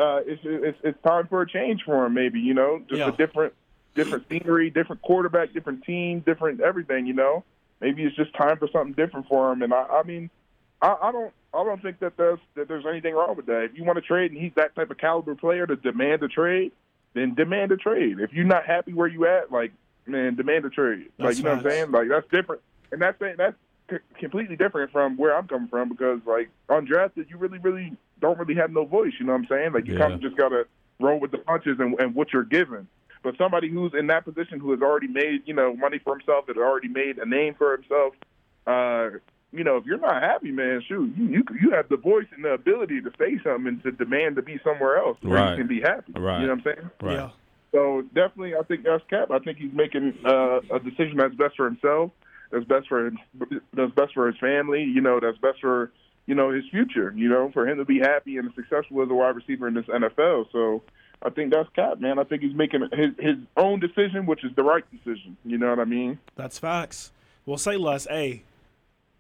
uh, it's, it's it's time for a change for him. Maybe you know, just Yeah. a different different scenery, different quarterback, different team, different everything. You know, maybe it's just time for something different for him. And I, I mean, I, I don't I don't think that there's that there's anything wrong with that. If you want to trade and he's that type of caliber player to demand a trade, then demand a trade. If you're not happy where you at, like man, demand a trade. like you know what I'm saying? Like that's different, and that's that's c- completely different from where I'm coming from because like undrafted, you really really don't really have no voice. You know what I'm saying? Like you Yeah. kind of just gotta roll with the punches and, and what you're given. But somebody who's in that position who has already made you know money for himself, that has already made a name for himself, uh, you know, if you're not happy, man, shoot, you you you have the voice and the ability to say something and to demand to be somewhere else where Right. you can be happy. Right. You know what I'm saying? Right. Yeah. So definitely, I think that's Cap. I think he's making uh, a decision that's best for himself, that's best for him, that's best for his family. You know, that's best for you know his future. You know, for him to be happy and successful as a wide receiver in this NFL. So I think that's Cap, man. I think he's making his his own decision, which is the right decision. You know what I mean? That's facts. Well, say less. Hey,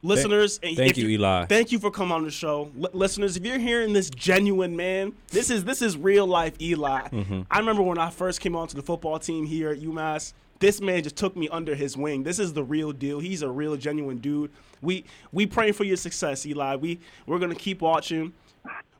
listeners. and thank if you, Eli. Thank you for coming on the show, L- listeners. If you're hearing this genuine man, this is this is real life Eli. Mm-hmm. I remember when I first came onto the football team here at UMass. This man just took me under his wing. This is the real deal. He's a real genuine dude. We we praying for your success, Eli. We we're gonna keep watching.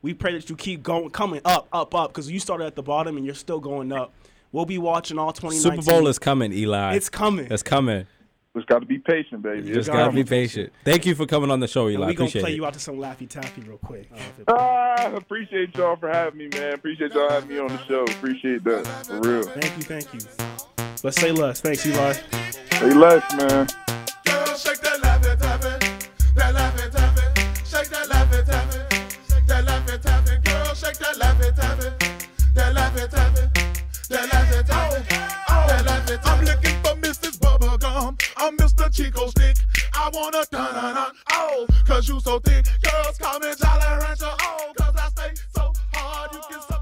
We pray that you keep going, coming up, up, up, because you started at the bottom and you're still going up. We'll be watching all 2019. Super Bowl is coming, Eli. It's coming. It's coming. just got to be patient, baby. You just gotta be patient. Thank you for coming on the show, And Eli. We're gonna play it. you out to some Laffy Taffy real quick. I don't know if it- Ah, appreciate y'all for having me, man. Appreciate y'all having me on the show. Appreciate that for real. Thank you, thank you. Let's say less. Thanks, Eli. Hey, Les, man. I'm looking for Mrs. Bubblegum. I'm Mr. Chick-O-Stick. I wanna dun dun dun. Oh, cause you so thick. Girls call me Jolly Rancher. Oh, cause I stay so hard. You can so